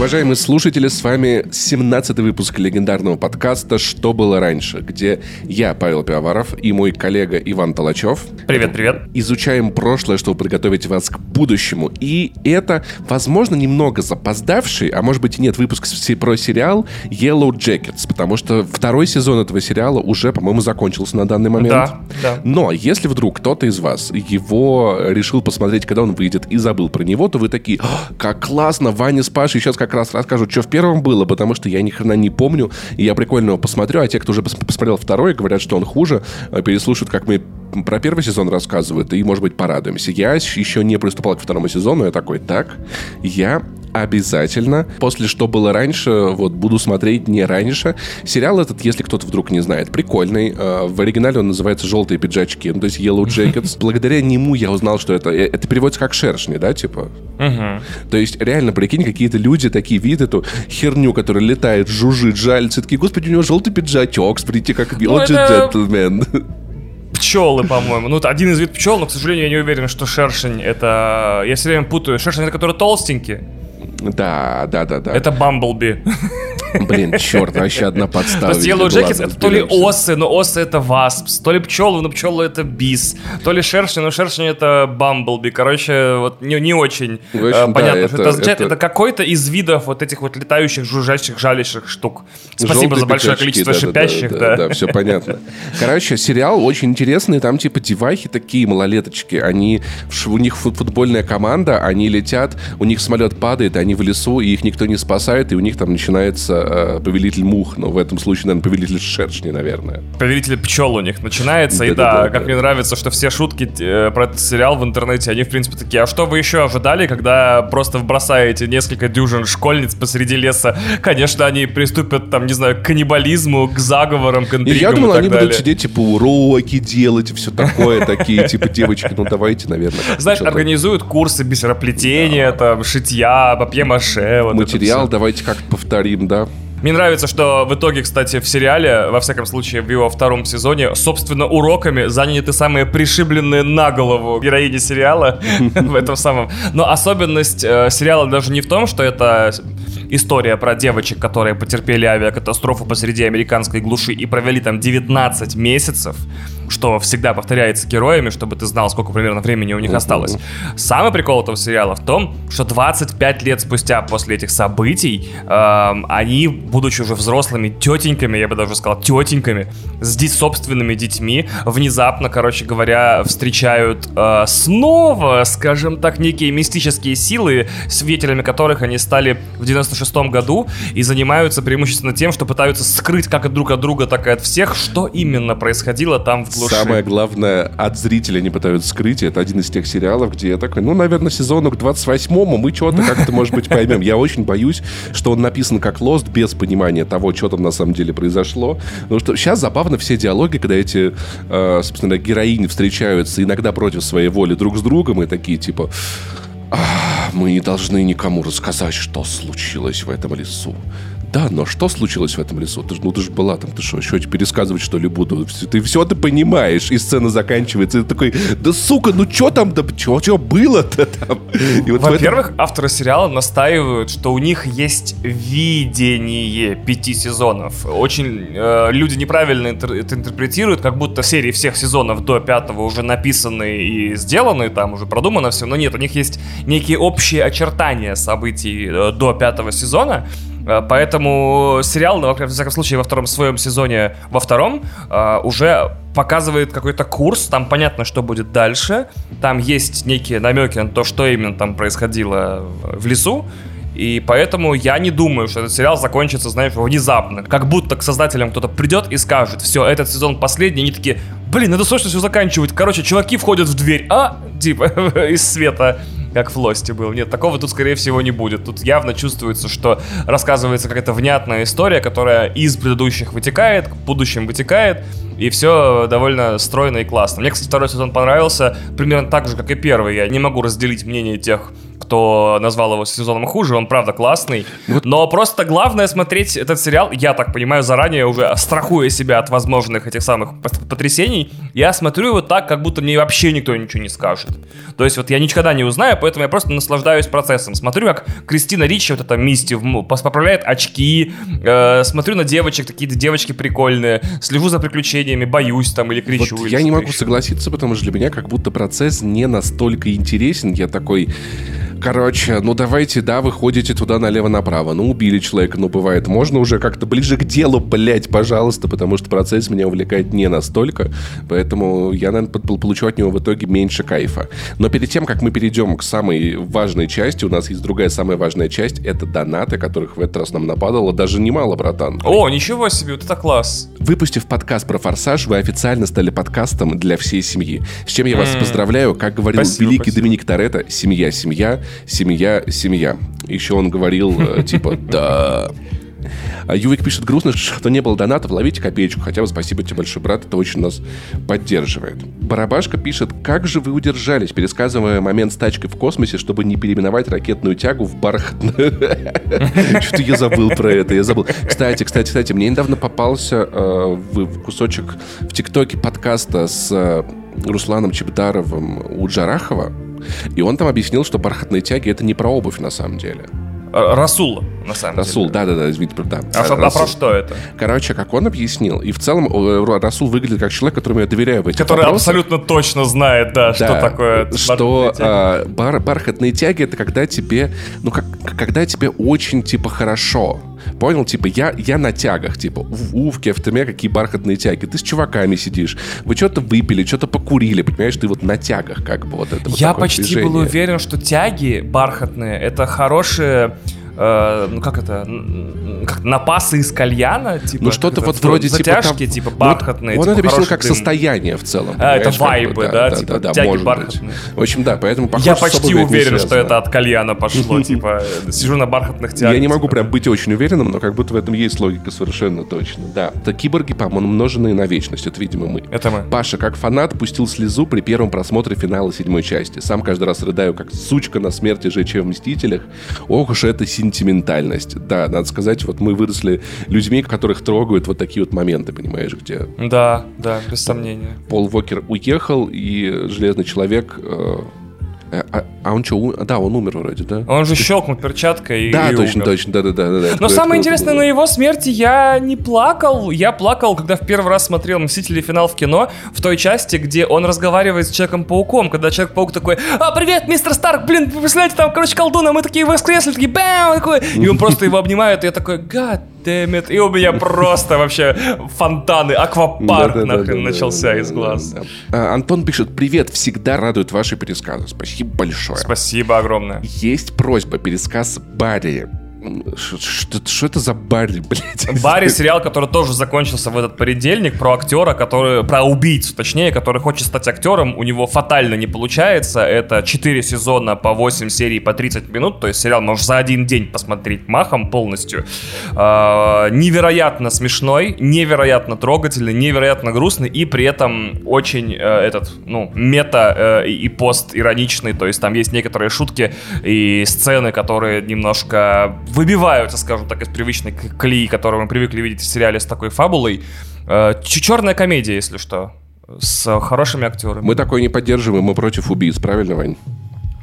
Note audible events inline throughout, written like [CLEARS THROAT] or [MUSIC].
Уважаемые слушатели, с вами 17-й выпуск легендарного подкаста «Что было раньше», где я, Павел Пиаваров, и мой коллега Иван Толачев Привет, привет. изучаем прошлое, чтобы подготовить вас к будущему. И это, возможно, немного запоздавший, а может быть и нет, выпуск про сериал Yellow Jackets, потому что второй сезон этого сериала уже, по-моему, закончился на данный момент. Да, да. Но если вдруг кто-то из вас его решил посмотреть, когда он выйдет, и забыл про него, то вы такие, «А, как классно, Ваня с Пашей сейчас как раз расскажут, что в первом было, потому что я ни хрена не помню, и я прикольно его посмотрю, а те, кто уже пос- посмотрел второй, говорят, что он хуже, э, переслушают, как мы про первый сезон рассказывают, и, может быть, порадуемся. Я еще не приступал к второму сезону, я такой, так, я обязательно, после «Что было раньше», вот, буду смотреть не раньше. Сериал этот, если кто-то вдруг не знает, прикольный. Э, В оригинале он называется «Желтые пиджачки», ну, то есть «Yellow Jackets». [LAUGHS] Благодаря нему я узнал, что это... э, Это переводится как «шершни», да, типа? То есть, реально, прикинь, какие-то люди такие видят эту херню, которая летает, жужжит, жалится, такие, господи, у него желтый пиджачок, смотрите, как Ну, это- джентльмен. [LAUGHS] Пчелы, по-моему. Ну, один из вид пчел, но, к сожалению, я не уверен, что шершень это... Я все время путаю. Шершень это который толстенький. Да, да, да, да. Это Бамблби. Блин, черт, вообще одна подстава. видимо, Yellow Jackets это то ли осы, но осы это васпс, то ли пчелы, но пчелы это бис, то ли шершни, но шершни это Бамблби. Короче, вот не, не очень общем, э, да, понятно, это- что это означает. это- Это, какой-то из видов вот этих вот летающих, жужжащих, жалящих штук. Спасибо Желтые за большое пиджачки, количество да, да, шипящих, да. да. Да, все понятно. Короче, сериал очень интересный. Там типа девахи такие, малолеточки. Они, у них фут- футбольная команда, они летят, у них самолет падает, они в лесу, и их никто не спасает, и у них там начинается э, повелитель мух. Но в этом случае, наверное, повелитель шершни, наверное. Повелитель пчел у них начинается, и да, как да. мне нравится, что все шутки э, про этот сериал в интернете, они, в принципе, такие, а что вы еще ожидали, когда просто бросаете несколько дюжин школьниц посреди леса? Конечно, они приступят, там, не знаю, к каннибализму, к заговорам, к И интригам я думал, и так они далее. будут сидеть, типа, уроки делать, и все такое, [LAUGHS] такие, типа, девочки, ну давайте, наверное. Знаешь, организуют курсы бисероплетения, там, шитья, папье-маше. Материал давайте как-то повторим, да. Мне нравится, что в итоге, кстати, в сериале, во всяком случае, в его втором сезоне, собственно, уроками заняты самые пришибленные на голову героини сериала [LAUGHS] в этом самом. Но особенность э, сериала даже не в том, что это история про девочек, которые потерпели авиакатастрофу посреди американской глуши и провели там 19 месяцев, что всегда повторяется героями, чтобы ты знал, сколько примерно времени у них осталось. Самый прикол этого сериала в том, что 25 лет спустя после этих событий эм, они, будучи уже взрослыми тетеньками, я бы даже сказал, тетеньками, с ди- собственными детьми, внезапно, короче говоря, встречают э, снова, скажем так, некие мистические силы, свидетелями которых они стали в 96 году и занимаются преимущественно тем, что пытаются скрыть как от друг от друга, так и от всех, что именно происходило там в глуши. Самое главное, от зрителя не пытаются скрыть. Это один из тех сериалов, где я такой, ну, наверное, сезону к 28-му мы что-то как-то, может быть, поймем. Я очень боюсь, что он написан как Lost, без понимания того, что там на самом деле произошло. Потому что сейчас забавно все диалоги, когда эти, э, собственно, героини встречаются иногда против своей воли друг с другом, и такие, типа... «А, мы не должны никому рассказать, что случилось в этом лесу. Да, но что случилось в этом лесу? Ты, ну, ты же была там, ты что, еще пересказывать, что ли, буду? Ты все ты понимаешь, и сцена заканчивается, и ты такой, да сука, ну что там, да что было-то там? Вот в этом- Во-первых, авторы сериала настаивают, что у них есть видение пяти сезонов. Очень э, люди неправильно интер- это интерпретируют, как будто серии всех сезонов до пятого уже написаны и сделаны, там уже продумано все. Но нет, у них есть некие общие очертания событий э, до пятого сезона. Э, Поэтому сериал, ну, во всяком случае, во втором своем сезоне, во втором, э, уже показывает какой-то курс, там понятно, что будет дальше, там есть некие намеки на то, что именно там происходило в лесу, и поэтому я не думаю, что этот сериал закончится, знаешь, внезапно. Как будто к создателям кто-то придет и скажет, все, этот сезон последний, они такие, блин, надо срочно все заканчивать. Короче, чуваки входят в дверь, а, типа, [LAUGHS] из света как в Лосте был. Нет, такого тут, скорее всего, не будет. Тут явно чувствуется, что рассказывается какая-то внятная история, которая из предыдущих вытекает, к будущим вытекает, и все довольно стройно и классно. Мне, кстати, второй сезон понравился примерно так же, как и первый. Я не могу разделить мнение тех, кто назвал его сезоном хуже, он правда классный. Вот. Но просто главное смотреть этот сериал, я так понимаю, заранее уже страхуя себя от возможных этих самых потрясений, я смотрю его так, как будто мне вообще никто ничего не скажет. То есть вот я никогда не узнаю, поэтому я просто наслаждаюсь процессом. Смотрю, как Кристина Ричи, вот эта Мисти, поправляет очки, э, смотрю на девочек, какие-то девочки прикольные, слежу за приключениями, боюсь там или кричу. Вот или я не могу еще. согласиться, потому что для меня как будто процесс не настолько интересен. Я такой, Короче, ну давайте, да, вы ходите туда налево-направо. Ну, убили человека, ну, бывает. Можно уже как-то ближе к делу, блять, пожалуйста, потому что процесс меня увлекает не настолько. Поэтому я, наверное, получу от него в итоге меньше кайфа. Но перед тем, как мы перейдем к самой важной части, у нас есть другая самая важная часть. Это донаты, которых в этот раз нам нападало даже немало, братан. О, ничего себе, вот это класс. Выпустив подкаст про «Форсаж», вы официально стали подкастом для всей семьи. С чем я вас поздравляю. Как говорил спасибо, великий спасибо. Доминик Торетто, семья, семья семья, семья. Еще он говорил, э, [LAUGHS] типа, да. А Ювик пишет, грустно, что не было донатов, ловите копеечку. Хотя бы спасибо тебе большой брат, это очень нас поддерживает. Барабашка пишет, как же вы удержались, пересказывая момент с тачкой в космосе, чтобы не переименовать ракетную тягу в бархатную. [LAUGHS] Что-то я забыл про это, я забыл. Кстати, кстати, кстати, мне недавно попался э, в кусочек в ТикТоке подкаста с э, Русланом Чебдаровым у Джарахова, и он там объяснил, что бархатные тяги это не про обувь на самом деле. Э, Расул, на самом Расул, деле. Расул, да-да-да, извините, да. А, Расул. а про что это? Короче, как он объяснил, и в целом э, Расул выглядит как человек, которому я доверяю в этих Который вопросах. абсолютно точно знает, да, да что такое Что а, бар, бархатные тяги, это когда тебе, ну, как, когда тебе очень, типа, хорошо. Понял? Типа, я, я на тягах, типа, в, у, в кефтеме какие бархатные тяги. Ты с чуваками сидишь, вы что-то выпили, что-то покурили, понимаешь, ты вот на тягах, как бы вот это вот Я почти движение. был уверен, что тяги бархатные — это хорошие э, ну как это, как напасы из кальяна, типа. Ну что-то вот вроде затяжки, типа, типа бархатные. Вот, типа, он это объяснил как дым. состояние в целом. А, это вайбы, да, да, типа да, да, тяги бархатные. В общем, да, поэтому похоже, Я почти уверен, что это от кальяна пошло, [LAUGHS] типа, сижу на бархатных тягах. Я не могу прям быть очень уверенным, но как будто в этом есть логика совершенно точно. Да, это киборги, по-моему, умноженные на вечность, это, видимо, мы. Это мы. Паша, как фанат, пустил слезу при первом просмотре финала седьмой части. Сам каждый раз рыдаю, как сучка на смерти ЖЧ в «Мстителях». Ох уж это сентиментальность да, надо сказать, вот мы выросли людьми, которых трогают вот такие вот моменты, понимаешь, где... Да, да, без сомнения. Пол Вокер уехал, и Железный Человек Э, а, а он что, да, он умер вроде, да? Он же щелкнул перчаткой и Да, и точно, умер. точно, да-да-да. Но самое интересное, на его смерти я не плакал. Я плакал, когда в первый раз смотрел «Мстители. Финал» в кино, в той части, где он разговаривает с Человеком-пауком, когда Человек-паук такой, а, привет, мистер Старк, блин, представляете, там, короче, колдун, а мы такие воскресли, такие, бам, такой, и он просто его обнимает, и я такой, гад, Дэмит. И у меня просто вообще фонтаны, аквапарк нахрен начался из глаз. Антон пишет, привет, всегда радуют ваши пересказы. Спасибо большое. Спасибо огромное. Есть просьба, пересказ Барри. Что это за Барри, [LAUGHS] блядь? Барри сериал, который тоже закончился в этот понедельник, про актера, который, про убийцу, точнее, который хочет стать актером, у него фатально не получается. Это 4 сезона по 8 серий по 30 минут, то есть сериал можешь за один день посмотреть махом полностью. А, невероятно смешной, невероятно трогательный, невероятно грустный и при этом очень э, этот, ну, мета э, и пост ироничный, то есть там есть некоторые шутки и сцены, которые немножко выбиваются, скажем так, из привычной колеи, которую мы привыкли видеть в сериале с такой фабулой. Э, черная комедия, если что, с хорошими актерами. Мы такой не поддерживаем, мы против убийц, правильно, Вань?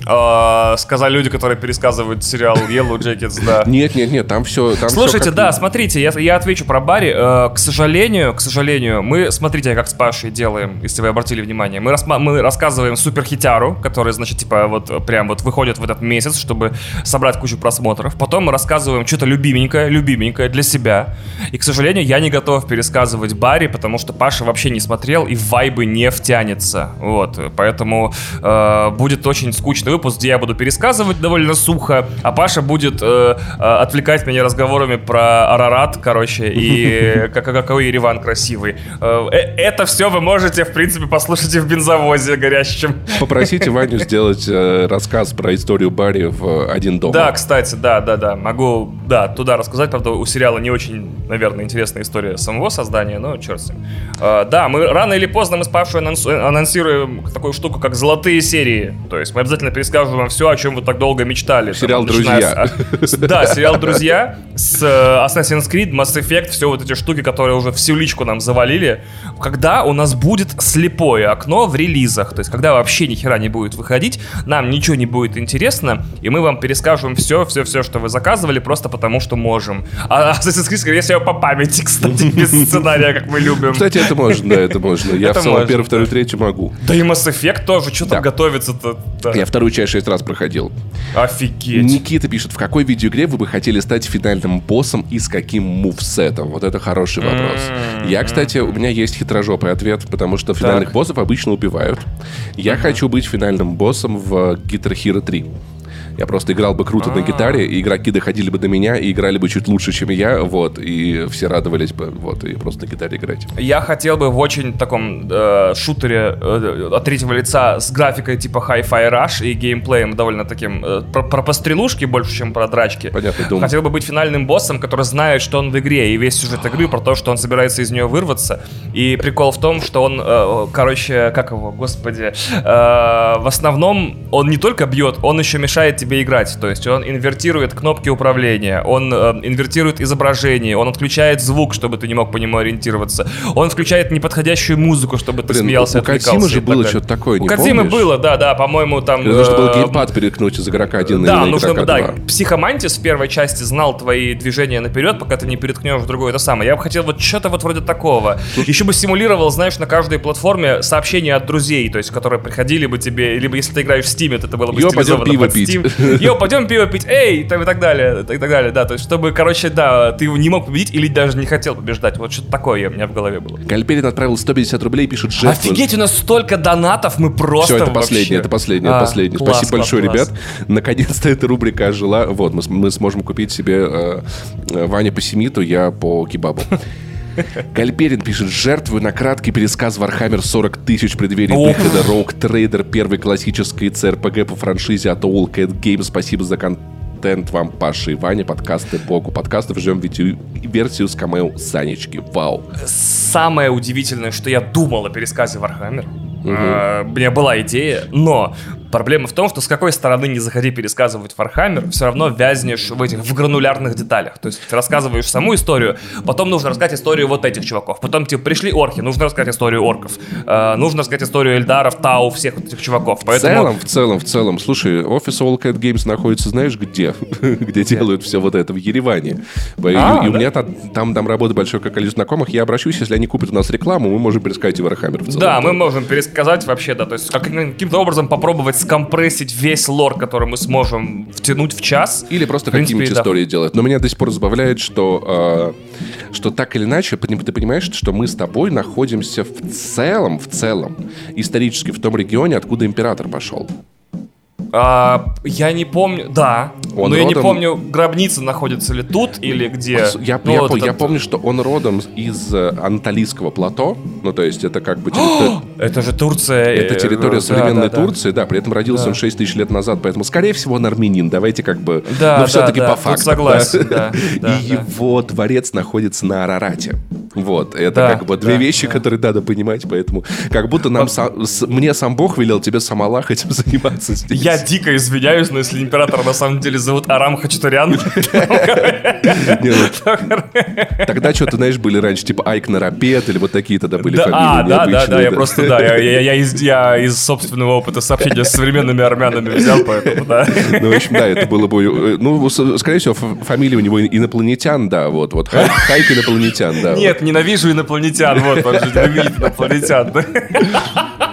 Э, сказали люди, которые пересказывают сериал Yellow Jackets, да. [LAUGHS] Нет, нет, нет, там все. Там Слушайте, все как... да, смотрите, я, я отвечу про Барри. Э, к сожалению, к сожалению, мы, смотрите, как с Пашей делаем, если вы обратили внимание. Мы, рассма- мы рассказываем суперхитяру, который, значит, типа, вот прям вот выходит в этот месяц, чтобы собрать кучу просмотров. Потом мы рассказываем что-то любименькое, любименькое для себя. И, к сожалению, я не готов пересказывать Барри, потому что Паша вообще не смотрел и в вайбы не втянется. Вот, поэтому э, будет очень скучно обычный выпуск, где я буду пересказывать довольно сухо, а Паша будет э, э, отвлекать меня разговорами про Арарат, короче, и [LAUGHS] как, какой Ереван красивый. Э, э, это все вы можете, в принципе, послушать и в бензовозе горящем. Попросите [LAUGHS] Ваню сделать э, рассказ про историю Барри в «Один дом». Да, кстати, да, да, да. Могу, да, туда рассказать. Правда, у сериала не очень, наверное, интересная история самого создания, но черт с ним. Э, да, мы рано или поздно мы с Пашей анонсируем такую штуку, как «Золотые серии». То есть мы обязательно перескажем вам все, о чем вы так долго мечтали. Сериал там, «Друзья». С, да, сериал «Друзья» с э, Assassin's Creed, Mass Effect, все вот эти штуки, которые уже всю личку нам завалили. Когда у нас будет слепое окно в релизах, то есть когда вообще ни хера не будет выходить, нам ничего не будет интересно, и мы вам перескажем все, все, все, что вы заказывали, просто потому что можем. А Assassin's Creed, скорее всего, по памяти, кстати, [LAUGHS] без сценария, как мы любим. Кстати, это можно, да, это можно. Я в целом первый, второй, третий могу. Да и Mass Effect тоже, что там готовится-то? Я вторую часть шесть раз проходил. Офигеть. Никита пишет, в какой видеоигре вы бы хотели стать финальным боссом и с каким мувсетом? Вот это хороший вопрос. Я, кстати, у меня есть хитрожопый ответ, потому что финальных боссов обычно убивают. Я хочу быть финальным боссом в Guitar Hero 3. Я просто играл бы круто на гитаре, и игроки доходили бы до меня и играли бы чуть лучше, чем я, вот, и все радовались бы, вот, и просто на гитаре играть. Я хотел бы в очень таком э, шутере э, от третьего лица с графикой типа Hi-Fi Rush и геймплеем довольно таким э, про, про пострелушки больше, чем про драчки. Понятно, думаю. Хотел бы быть финальным боссом, который знает, что он в игре, и весь сюжет игры про то, что он собирается из нее вырваться. И прикол в том, что он, э, короче, как его, господи, э, в основном он не только бьет, он еще мешает тебе тебе играть. То есть он инвертирует кнопки управления, он э, инвертирует изображение, он отключает звук, чтобы ты не мог по нему ориентироваться. Он включает неподходящую музыку, чтобы ты Блин, смеялся, у Кадзимы же было что-то такое, У Кадзимы было, да, да, по-моему, там... Нужно э, было геймпад переткнуть из игрока один да, на нужно, игрока да, Психомантис в первой части знал твои движения наперед, пока ты не переткнешь в другое. Это самое. Я бы хотел вот что-то вот вроде такого. Еще бы симулировал, знаешь, на каждой платформе сообщения от друзей, то есть, которые приходили бы тебе, либо если ты играешь в Steam, это было бы Йо, стилизовано под Steam. [LAUGHS] Йо, пойдем пиво пить, эй, там и так далее, и так далее, да, то есть, чтобы, короче, да, ты не мог победить или даже не хотел побеждать, вот что-то такое у меня в голове было. Гальперин отправил 150 рублей, пишет жертву. Офигеть, у нас столько донатов, мы просто Все, это последнее, это последнее, это а, последнее. Спасибо класс, большое, класс. ребят. Наконец-то эта рубрика ожила. Вот, мы, мы сможем купить себе э, э Ваня по семиту, я по кебабу. Гальперин пишет, жертвую на краткий пересказ Warhammer 40 тысяч в преддверии выхода Rogue Trader, первой классической CRPG по франшизе от All Cat Games. Спасибо за контент вам, Паша и Ваня, подкасты Богу подкастов. Ждем версию с камео Санечки. Вау. Самое удивительное, что я думал о пересказе Warhammer, Угу. Uh, у меня была идея, но Проблема в том, что с какой стороны не заходи пересказывать Warhammer, все равно вязнешь в этих в гранулярных деталях. То есть ты рассказываешь саму историю, потом нужно рассказать историю вот этих чуваков. Потом типа пришли орки, нужно рассказать историю орков. Э, нужно рассказать историю Эльдаров, Тау, всех вот этих чуваков. Поэтому... В целом, в целом, в целом. Слушай, офис All Cat Games находится, знаешь, где? [LAUGHS] где делают все вот это? В Ереване. А, и, да? у меня там, там, работает большое количество знакомых. Я обращусь, если они купят у нас рекламу, мы можем пересказать и Warhammer в целом. Да, мы можем пересказать вообще, да. То есть каким-то образом попробовать скомпрессить весь лор, который мы сможем втянуть в час. Или просто какие-нибудь да. истории делать. Но меня до сих пор забавляет, что, э, что так или иначе, ты понимаешь, что мы с тобой находимся в целом, в целом, исторически в том регионе, откуда император пошел. А, я не помню, да. Он но родом... я не помню, гробница находится ли тут или где. Я, ну, я, вот я, этот... я помню, что он родом из э, Анталийского плато. Ну, то есть это как бы... Территор... [GASPS] это же Турция. Это э, территория современной да, да, Турции, да. При этом родился да. он 6 тысяч лет назад, поэтому, скорее всего, он армянин. Давайте как бы... Да, но да, все-таки да, по факту. согласен, да. [LAUGHS] да И да. его дворец находится на Арарате. Вот, это да, как бы две да, вещи, да. которые надо понимать, поэтому как будто нам мне сам Бог велел тебе сам Аллах этим [LAUGHS] заниматься здесь. Я дико извиняюсь, но если император на самом деле зовут Арам Хачатурян... Ну, [LAUGHS] тогда что-то, знаешь, были раньше, типа Айк Нарапет или вот такие тогда были фамилии. А, да, да, да, я просто, да, я из собственного опыта сообщения с современными армянами взял, поэтому, да. Ну, в общем, да, это было бы... Э, ну, скорее всего, фамилия у него инопланетян, да, вот, вот, Хайк инопланетян, да. Нет, ненавижу инопланетян, вот, он же ненавидит инопланетян. Общем,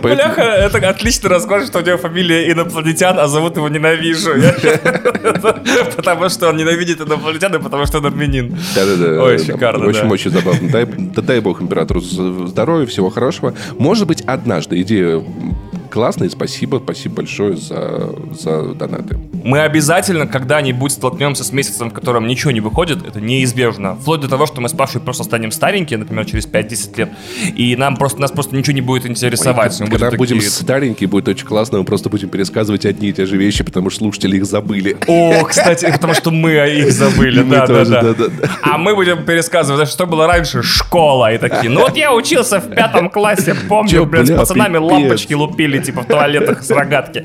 Бляха, это отлично расскажет, что у него фамилия инопланетян, а зовут его ненавижу. [LAUGHS] Потому что он ненавидит инопланетян, и потому что он армянин. Да-да-да. Ой, шикарно, В общем, очень забавно. Дай, дай бог императору здоровья, всего хорошего. Может быть, однажды идея классно, и спасибо, спасибо большое за, за донаты. Мы обязательно когда-нибудь столкнемся с месяцем, в котором ничего не выходит, это неизбежно. Вплоть до того, что мы с Пашей просто станем старенькие, например, через 5-10 лет, и нам просто, нас просто ничего не будет интересовать. Ой, когда будем, будем старенькие, будет очень классно, мы просто будем пересказывать одни и те же вещи, потому что слушатели их забыли. О, кстати, потому что мы их забыли, да, да, да. А мы будем пересказывать, что было раньше, школа, и такие, ну вот я учился в пятом классе, помню, блин, с пацанами лампочки лупили, типа, в туалетах с рогатки.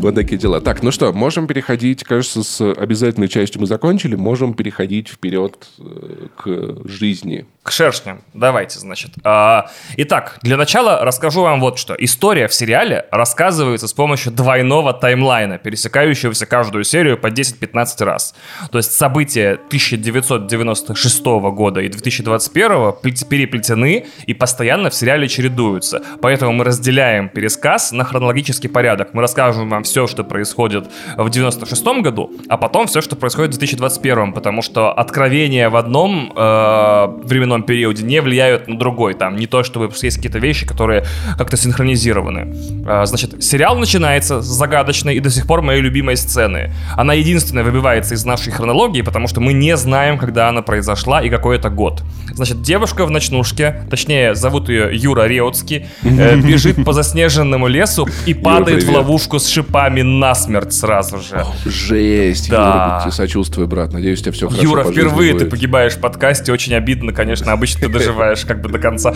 Вот такие дела. Так, ну что, можем переходить, кажется, с обязательной частью мы закончили, можем переходить вперед э, к жизни. К шершням. Давайте, значит. А, итак, для начала расскажу вам вот что. История в сериале рассказывается с помощью двойного таймлайна, пересекающегося каждую серию по 10-15 раз. То есть события 1996 года и 2021 переплетены и постоянно в сериале чередуются. Поэтому мы разделяем пересказ на хронологический порядок. Мы расскажем вам все, что происходит в 96 году, а потом все, что происходит в 2021, потому что откровения в одном э, временном периоде не влияют на другой. Там не то, чтобы есть какие-то вещи, которые как-то синхронизированы. Э, значит, сериал начинается с загадочной и до сих пор моей любимой сцены. Она единственная выбивается из нашей хронологии, потому что мы не знаем, когда она произошла и какой это год. Значит, девушка в ночнушке, точнее, зовут ее Юра Реутский, э, [LAUGHS] бежит по заснеженному лесу и падает в ловушку с шипами насмерть сразу же. Жесть. Да. Юра, сочувствую, брат. Надеюсь, у тебя все хорошо Юра, впервые ты погибаешь в подкасте. Очень обидно, конечно. Обычно ты [LAUGHS] доживаешь как бы до конца.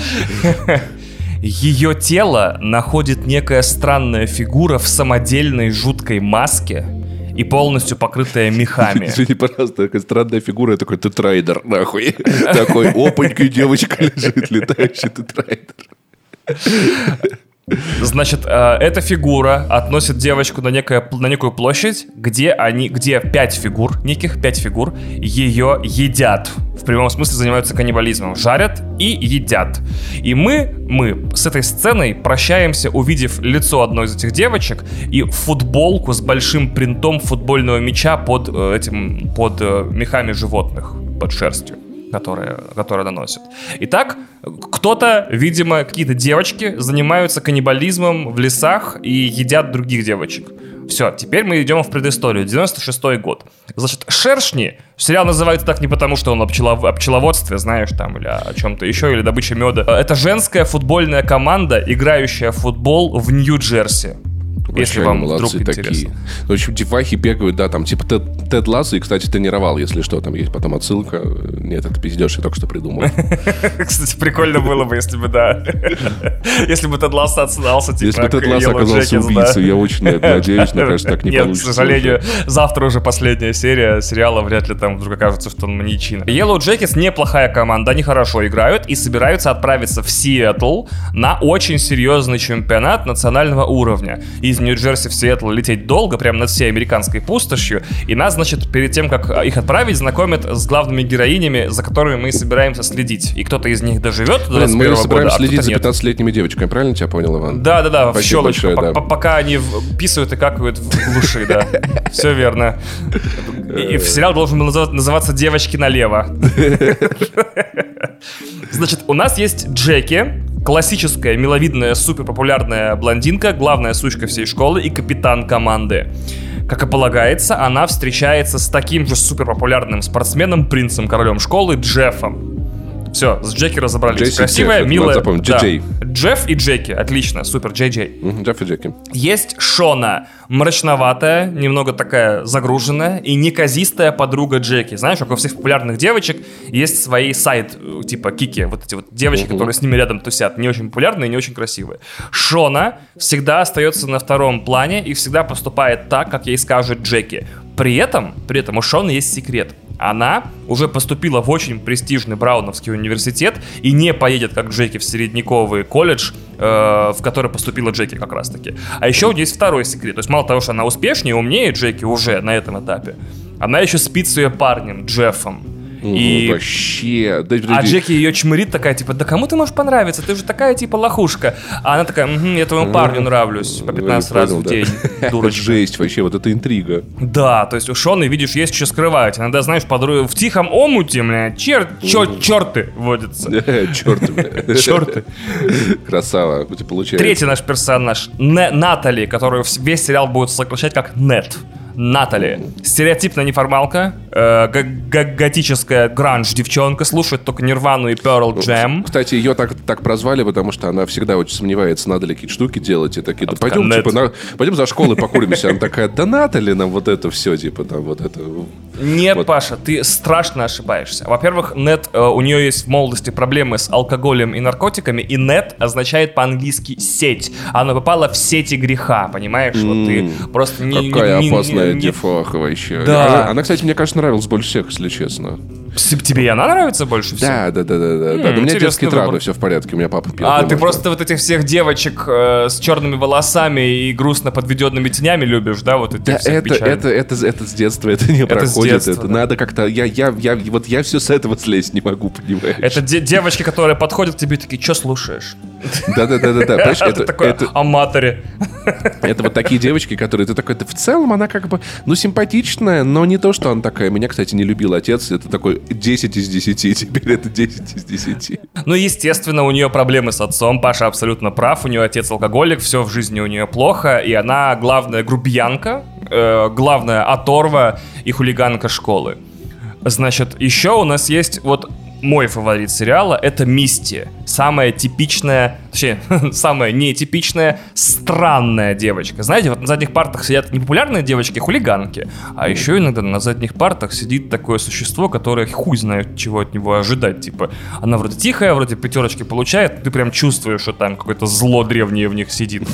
Ее тело находит некая странная фигура в самодельной жуткой маске, и полностью покрытая мехами. [LAUGHS] Извини, пожалуйста, такая странная фигура, я такой тетрайдер, нахуй. [LAUGHS] Такой, опанька, девочка лежит, летающий тетрайдер. Значит, э, эта фигура относит девочку на, некое, на некую площадь, где они, где пять фигур, неких пять фигур, ее едят. В прямом смысле занимаются каннибализмом. Жарят и едят. И мы, мы с этой сценой прощаемся, увидев лицо одной из этих девочек и футболку с большим принтом футбольного мяча под э, этим, под э, мехами животных, под шерстью которые, которые наносят. Итак, кто-то, видимо, какие-то девочки занимаются каннибализмом в лесах и едят других девочек. Все, теперь мы идем в предысторию. 96-й год. Значит, шершни. Сериал называется так не потому, что он о, пчелов... о пчеловодстве, знаешь, там, или о чем-то еще, или добыче меда. Это женская футбольная команда, играющая в футбол в Нью-Джерси. Если вам молодцы вдруг такие. интересно. В общем, девахи бегают, да, там типа Тед, Тед Лассо, и, кстати, тренировал, если что, там есть потом отсылка. Нет, это пиздеж, я только что придумал. [LAUGHS] Кстати, прикольно было бы, если бы, да. [LAUGHS] Если бы Тед Лассо отснался, типа, Если бы Тед Лассо оказался убийцей, я очень надеюсь, но, [LAUGHS] конечно, так не получится. к сожалению, завтра уже последняя серия сериала, вряд ли там вдруг окажется, что он маньячина. Yellow Jackets неплохая команда, они хорошо играют и собираются отправиться в Сиэтл на очень серьезный чемпионат национального уровня. Из Нью-Джерси в Сиэтл лететь долго, прямо над всей американской пустошью. И нас, значит, перед тем, как их отправить, знакомят с главными героинями, за которыми мы собираемся следить. И кто-то из них доживет до Блин, мы собираемся года, а следить за 15-летними девочками, правильно тебя понял, Иван? Да-да-да, в щелочку, большое, да. пока они писают и какают в глуши, да. [LAUGHS] Все верно. И сериал должен был называться «Девочки налево». [LAUGHS] Значит, у нас есть Джеки, классическая, миловидная, супер популярная блондинка, главная сучка всей школы и капитан команды. Как и полагается, она встречается с таким же супер популярным спортсменом, принцем, королем школы Джеффом. Все, с Джеки разобрались. Джесси, Красивая, Джефф, милая. Запомнить. Да. Джефф и Джеки. Отлично, супер, Джей Джей. Джефф и Джеки. Есть Шона. Мрачноватая, немного такая загруженная и неказистая подруга Джеки. Знаешь, как у всех популярных девочек есть свои сайт, типа Кики. Вот эти вот девочки, uh-huh. которые с ними рядом тусят. Не очень популярные не очень красивые. Шона всегда остается на втором плане и всегда поступает так, как ей скажет Джеки. При этом, при этом у Шона есть секрет она уже поступила в очень престижный Брауновский университет и не поедет, как Джеки, в средневековый колледж, э, в который поступила Джеки как раз-таки. А еще у нее есть второй секрет. То есть мало того, что она успешнее, умнее Джеки уже на этом этапе, она еще спит с ее парнем, Джеффом. И... Вообще. Да, а Джеки ее чмырит такая, типа, да кому ты можешь понравиться? Ты же такая, типа, лохушка. А она такая, угу, я твоему парню нравлюсь по 15 раз в день, [LAUGHS] дурочка. Жесть вообще, вот это интрига. Да, то есть у Шоны, видишь, есть что скрывать. Иногда, знаешь, подруг... в тихом омуте, [LAUGHS] бля, чер... чер... черты водятся. Черты. Черты. Красава, у тебя получается. Третий наш персонаж, Натали, которую весь сериал будет сокращать как Нет. Натали. Стереотипная неформалка, э, готическая гранж-девчонка, слушает только Нирвану и Pearl Jam. Кстати, ее так, так прозвали, потому что она всегда очень сомневается, надо ли какие-то штуки делать. И такие, да пойдем, типа, на, пойдем за школой покуримся. Она такая, да Натали нам вот это все, типа, там вот это... Нет, вот. Паша, ты страшно ошибаешься. Во-первых, нет, э, у нее есть в молодости проблемы с алкоголем и наркотиками, и нет означает по-английски сеть. Она попала в сети греха, понимаешь? Mm. Вот ты просто не... Какая не, опасная не, не, Дефахова еще. Да. Она, она, кстати, мне кажется, нравилась больше всех, если честно. Тебе и она нравится больше всего? Да, да, да, да. да. да. У меня детские травмы, все в порядке, у меня папа пьет. А, ты просто вот этих всех девочек э, с черными волосами и грустно подведенными тенями любишь, да? Вот этих да, это, это, это, это с детства, это не это проходит. Детства, это надо как-то... Я, я, я, вот я все с этого слезть не могу, понимаешь? Это де- девочки, которые подходят к тебе такие, что слушаешь? Да-да-да-да. да. Это такой аматоре. Это вот такие девочки, которые ты такой, в целом она как бы, ну, симпатичная, но не то, что она такая. Меня, кстати, не любил отец. Это такой 10 из 10, [LAUGHS] теперь это 10 из 10. Ну, естественно, у нее проблемы с отцом. Паша абсолютно прав. У нее отец алкоголик, все в жизни у нее плохо. И она главная грубиянка, э, главная оторва и хулиганка школы. Значит, еще у нас есть вот мой фаворит сериала — это Мисти. Самая типичная, точнее, [LAUGHS] самая нетипичная, странная девочка. Знаете, вот на задних партах сидят не популярные девочки-хулиганки, а еще иногда на задних партах сидит такое существо, которое хуй знает, чего от него ожидать. Типа, она вроде тихая, вроде пятерочки получает, ты прям чувствуешь, что там какое-то зло древнее в них сидит.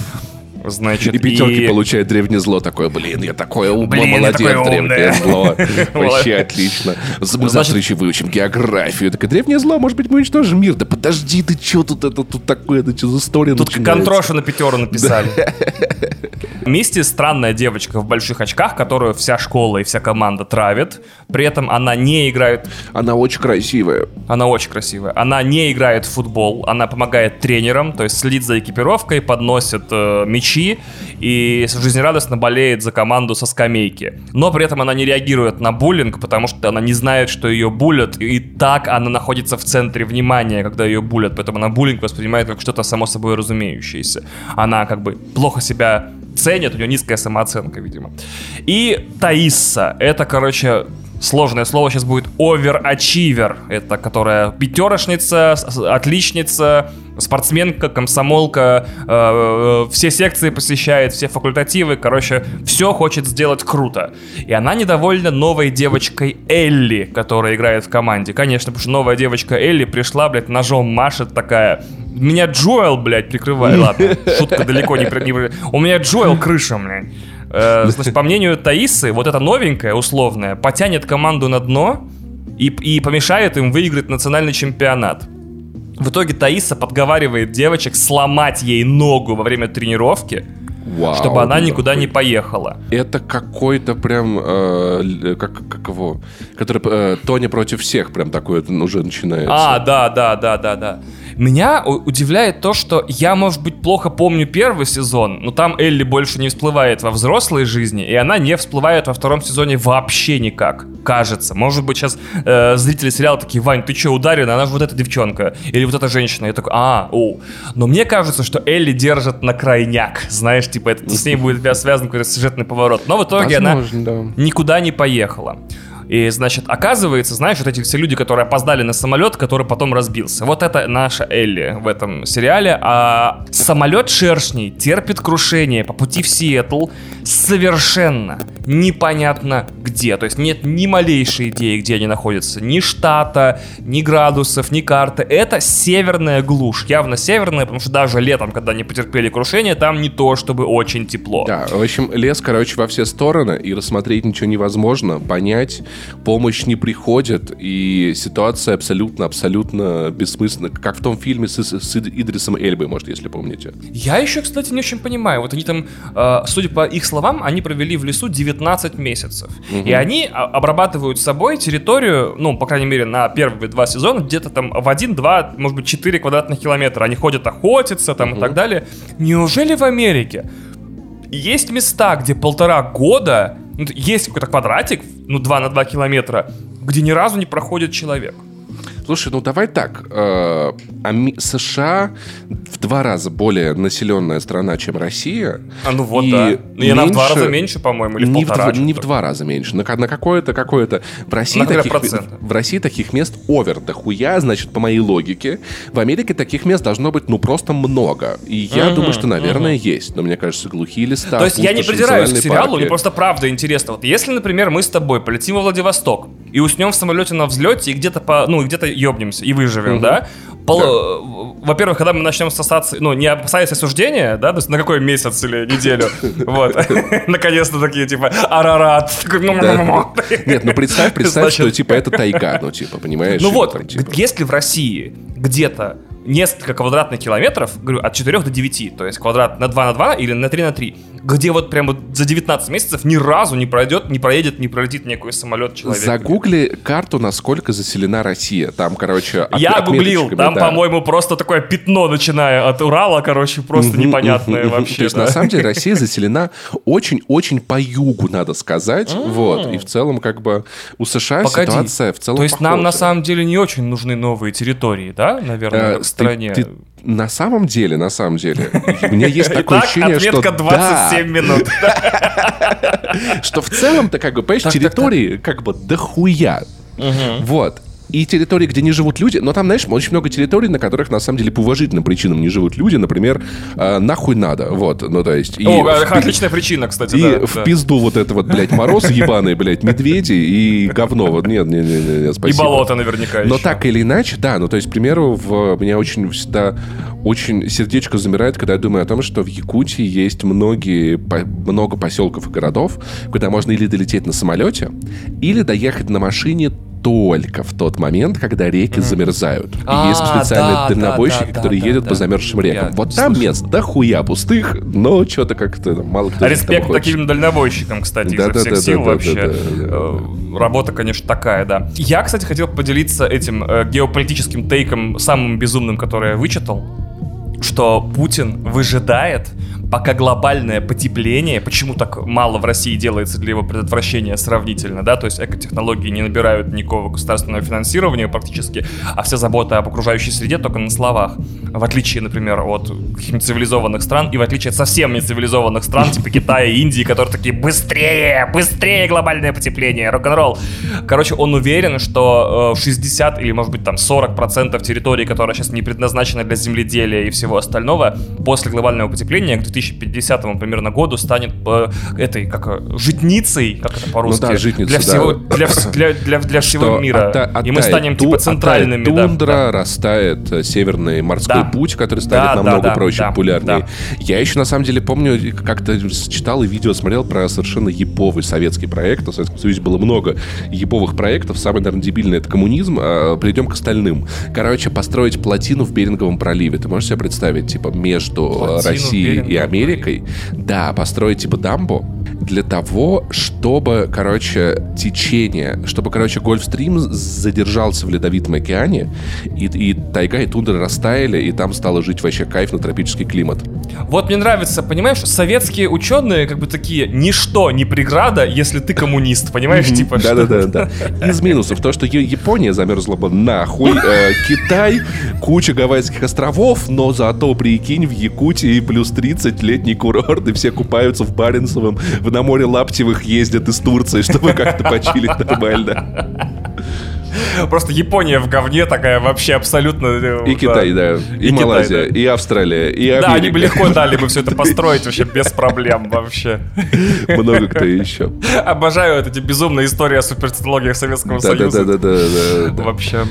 Значит, и пятерки и... получает древнее зло такое, блин, я такое умно, блин, молодец, такое древнее зло. [LAUGHS] Вообще отлично. Мы завтра еще выучим географию. Так древнее зло, может быть, мы уничтожим мир. Да подожди, ты что тут это тут такое, это что за история Тут контрошу на пятеру написали. [LAUGHS] Мисти странная девочка в больших очках, которую вся школа и вся команда травит. При этом она не играет... Она очень красивая. Она очень красивая. Она не играет в футбол, она помогает тренерам, то есть следит за экипировкой, подносит э, мячи и жизнерадостно болеет за команду со скамейки. Но при этом она не реагирует на буллинг, потому что она не знает, что ее булят, и так она находится в центре внимания, когда ее булят, поэтому она буллинг воспринимает как что-то само собой разумеющееся. Она как бы плохо себя ценят, у нее низкая самооценка, видимо. И Таисса, это, короче, сложное слово сейчас будет оверачивер. Это которая пятерошница, отличница, спортсменка, комсомолка, э, э, все секции посещает, все факультативы, короче, все хочет сделать круто. И она недовольна новой девочкой Элли, которая играет в команде. Конечно, потому что новая девочка Элли пришла, блядь, ножом машет такая. Меня Джоэл, блядь, прикрывает. Ладно, шутка далеко не... У меня Джоэл крыша, блядь. Э, [LAUGHS] значит, по мнению Таисы, вот эта новенькая, условная, потянет команду на дно и, и помешает им выиграть национальный чемпионат. В итоге Таиса подговаривает девочек сломать ей ногу во время тренировки, Вау, чтобы она никуда не поехала. Это какой-то прям, э, как, как его, который э, Тони против всех, прям такой уже начинается. А, да, да, да, да, да. Меня удивляет то, что я, может быть, плохо помню первый сезон, но там Элли больше не всплывает во взрослой жизни, и она не всплывает во втором сезоне вообще никак, кажется. Может быть, сейчас э, зрители сериала такие, Вань, ты что, ударена? Она же вот эта девчонка. Или вот эта женщина. Я такой, а, о. Но мне кажется, что Элли держит на крайняк. Знаешь, типа, это, с ней будет связан какой-то сюжетный поворот. Но в итоге Возможно, она да. никуда не поехала. И, значит, оказывается, знаешь, вот эти все люди, которые опоздали на самолет, который потом разбился. Вот это наша Элли в этом сериале. А самолет шершней терпит крушение по пути в Сиэтл совершенно непонятно где. То есть нет ни малейшей идеи, где они находятся. Ни штата, ни градусов, ни карты. Это северная глушь. Явно северная, потому что даже летом, когда они потерпели крушение, там не то, чтобы очень тепло. Да, в общем, лес, короче, во все стороны, и рассмотреть ничего невозможно, понять помощь не приходит, и ситуация абсолютно-абсолютно бессмысленна, как в том фильме с, с Идрисом Эльбой, может, если помните. Я еще, кстати, не очень понимаю. Вот они там, э, судя по их словам, они провели в лесу 19 месяцев. Угу. И они обрабатывают с собой территорию, ну, по крайней мере, на первые два сезона, где-то там в один, два, может быть, четыре квадратных километра. Они ходят охотиться там угу. и так далее. Неужели в Америке есть места, где полтора года, ну, есть какой-то квадратик, ну, 2 на 2 километра, где ни разу не проходит человек? Слушай, ну давай так. Э, США в два раза более населенная страна, чем Россия. А ну вот, и да. Ну, и она в два раза меньше, по-моему, или в не полтора. В, не в два раза меньше. На, на какое-то, какое-то... В России, таких, в России таких мест овер дохуя, значит, по моей логике. В Америке таких мест должно быть, ну, просто много. И я угу, думаю, что, наверное, угу. есть. Но мне кажется, глухие леса... То есть я не придираюсь к сериалу, парки. мне просто правда интересно. Вот если, например, мы с тобой полетим во Владивосток и уснем в самолете на взлете и где-то по, ну, где-то ёбнемся и выживем, угу. да? Пол... Да. Во-первых, когда мы начнем сосаться, ну, не опасаясь осуждения, да, то есть на какой месяц или неделю, [LAUGHS] вот, [LAUGHS] наконец-то такие, типа, арарат. [LAUGHS] Нет, ну представь, представь, что, типа, это тайга, ну, типа, понимаешь? Ну вот, типа. если в России где-то несколько квадратных километров, говорю, от 4 до 9, то есть квадрат на 2 на 2 или на 3 на 3, где вот прям вот за 19 месяцев ни разу не пройдет, не проедет, не пролетит никакой самолет человек. Загугли карту, насколько заселена Россия. Там, короче, от, Я гуглил, там, да. по-моему, просто такое пятно, начиная от Урала, короче, просто непонятное вообще. То есть, на самом деле, Россия заселена очень-очень по югу, надо сказать. Вот. И в целом, как бы, у США ситуация в целом То есть, нам на самом деле не очень нужны новые территории, да, наверное, э, в стране? На самом деле, на самом деле, [LAUGHS] у меня есть такое ощущение, что... отметка 27 минут. [LAUGHS] Что в целом-то, как бы, понимаешь, территории как бы дохуя. Вот и территории, где не живут люди, но там, знаешь, очень много территорий, на которых, на самом деле, по уважительным причинам не живут люди, например, э, нахуй надо, вот, ну, то есть... О, и отличная в... причина, кстати, И да, в да. пизду вот это вот, блядь, мороз ебаные, блядь, медведи и говно, вот, нет, нет, нет, нет, спасибо. И болото наверняка Но еще. так или иначе, да, ну, то есть, к примеру, в... меня очень всегда, очень сердечко замирает, когда я думаю о том, что в Якутии есть многие, много поселков и городов, куда можно или долететь на самолете, или доехать на машине только в тот момент, когда реки mm. замерзают. А, и есть специальные да, дальнобойщики, да, да, которые да, едут да, по замерзшим рекам. Я вот там мест дохуя пустых, но что-то как-то мало кто... Респект таким дальнобойщикам, кстати, да, изо да, всех да, сил да, вообще. Да, да, да, да. Работа, конечно, такая, да. Я, кстати, хотел поделиться этим э, геополитическим тейком, самым безумным, который я вычитал, что Путин выжидает, пока глобальное потепление, почему так мало в России делается для его предотвращения сравнительно, да, то есть экотехнологии не набирают никакого государственного финансирования практически, а вся забота об окружающей среде только на словах. В отличие, например, от цивилизованных стран и в отличие от совсем не цивилизованных стран, типа Китая и Индии, которые такие быстрее, быстрее глобальное потепление, рок-н-ролл. Короче, он уверен, что 60 э, или, может быть, там 40 процентов территории, которая сейчас не предназначена для земледелия и всего остального, после глобального потепления к 2050 примерно году станет этой, как житницей, как это по-русски, ну, да, житница, для всего, да. для, для, для, для всего мира. Отта, и мы станем ту, типа центральными. Тундра, да, растает э, северный морской да. путь, который станет да, намного да, проще, да, популярнее. Да. Я еще на самом деле помню, как-то читал и видео смотрел про совершенно еповый советский проект. В Советском Союзе было много еповых проектов. Самый, наверное, дебильный это коммунизм. А, перейдем к остальным. Короче, построить плотину в Беринговом проливе. Ты можешь себе представить, типа, между плотину Россией и Америкой? Да, построить типа дамбу для того, чтобы, короче, течение, чтобы, короче, Гольфстрим задержался в Ледовитом океане, и, и тайга и тундра растаяли, и там стало жить вообще кайф на тропический климат. Вот мне нравится, понимаешь, советские ученые как бы такие, ничто не преграда, если ты коммунист, понимаешь, типа Да-да-да. да. Из минусов то, что Япония замерзла бы нахуй, э, Китай, куча Гавайских островов, но зато, прикинь, в Якутии плюс 30 летний курорт, и все купаются в Баренцевом, в на море Лаптевых ездят из Турции, чтобы как-то почилить нормально. Просто Япония в говне такая вообще абсолютно... Э, и. Китай, да. И, и Малайзия, Китай, да. и Австралия, и Америка. Да, они бы легко дали бы все это построить вообще без проблем вообще. Много кто еще. Обожаю эти безумные истории о супертехнологиях Советского Союза. Да, да, да, да, да. Вообще.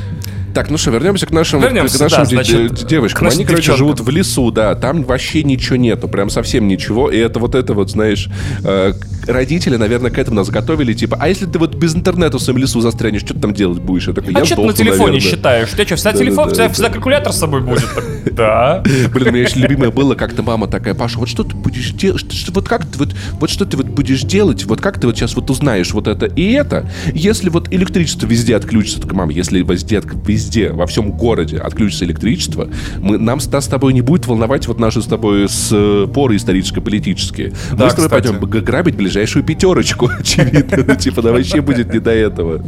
Так, ну что, вернемся к нашим, вернемся, к нашим да, значит, девочкам. Они, короче, девчонкам. живут в лесу, да, там вообще ничего нету, прям совсем ничего. И это вот это вот, знаешь, э, родители, наверное, к этому нас готовили, типа, а если ты вот без интернета в своем лесу застрянешь, что ты там делать будешь? Я такой, А я что ты на телефоне наверное. считаешь? У тебя что, всегда телефон, да, у тебя да. всегда калькулятор с собой будет? [LAUGHS] Да. Блин, у меня еще любимое было, как-то мама такая, Паша, вот что ты будешь делать, вот как ты вот, вот что ты вот будешь делать, вот как ты вот сейчас вот узнаешь вот это и это, если вот электричество везде отключится, так, мама, если везде, от- везде, во всем городе отключится электричество, мы, нам с, нас с тобой не будет волновать вот наши с тобой споры историческо-политические. Да, мы с тобой кстати. пойдем грабить ближайшую пятерочку, [LAUGHS] очевидно. Ну, Типа, да вообще будет не до этого.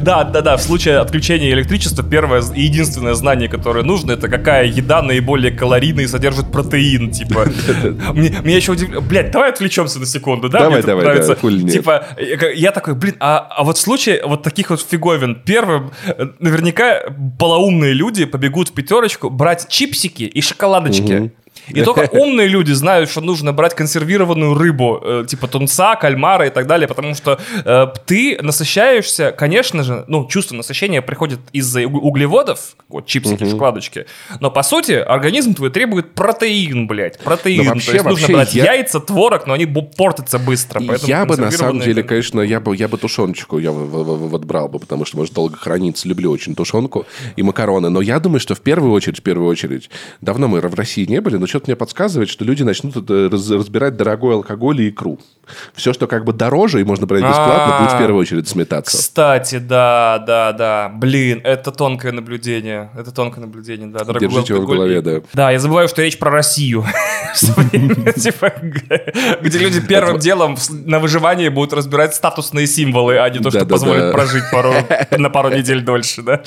Да, да, да. В случае отключения электричества первое и единственное знание, которое нужно, это какая еда наиболее калорийная и содержит протеин. Типа, [LAUGHS] мне, еще удивляет. Блять, давай отвлечемся на секунду, да? Давай, давай. Типа, я такой, блин, а, а вот в случае вот таких вот фиговин, первым, э, наверняка полоумные люди побегут в пятерочку брать чипсики и шоколадочки. И только [LAUGHS] умные люди знают, что нужно брать консервированную рыбу, э, типа тунца, кальмара и так далее, потому что э, ты насыщаешься, конечно же, ну, чувство насыщения приходит из-за уг- углеводов, вот чипсики, шоколадочки, но по сути организм твой требует протеин, блядь, протеин. Вообще, То есть нужно брать яйца, творог, но они портятся быстро. Я бы, на самом деле, конечно, я бы, я бы тушеночку я вот брал бы, потому что может долго храниться. Люблю очень тушенку и макароны. Но я думаю, что в первую очередь, в первую очередь, давно мы в России не были, но что-то мне подсказывает, что люди начнут раз- разбирать дорогой алкоголь и икру. Все, что как бы дороже и можно брать бесплатно, будет в А. первую очередь сметаться. Кстати, да, да, да. Блин, это тонкое наблюдение. Это тонкое наблюдение, да. Дорогой Держите его в голове, да. Да, я забываю, что речь про Россию. [LAUGHS] Типа, Где люди первым делом на выживание будут разбирать статусные символы, а не то, что позволит прожить на пару [LAUGHS] недель дольше, да?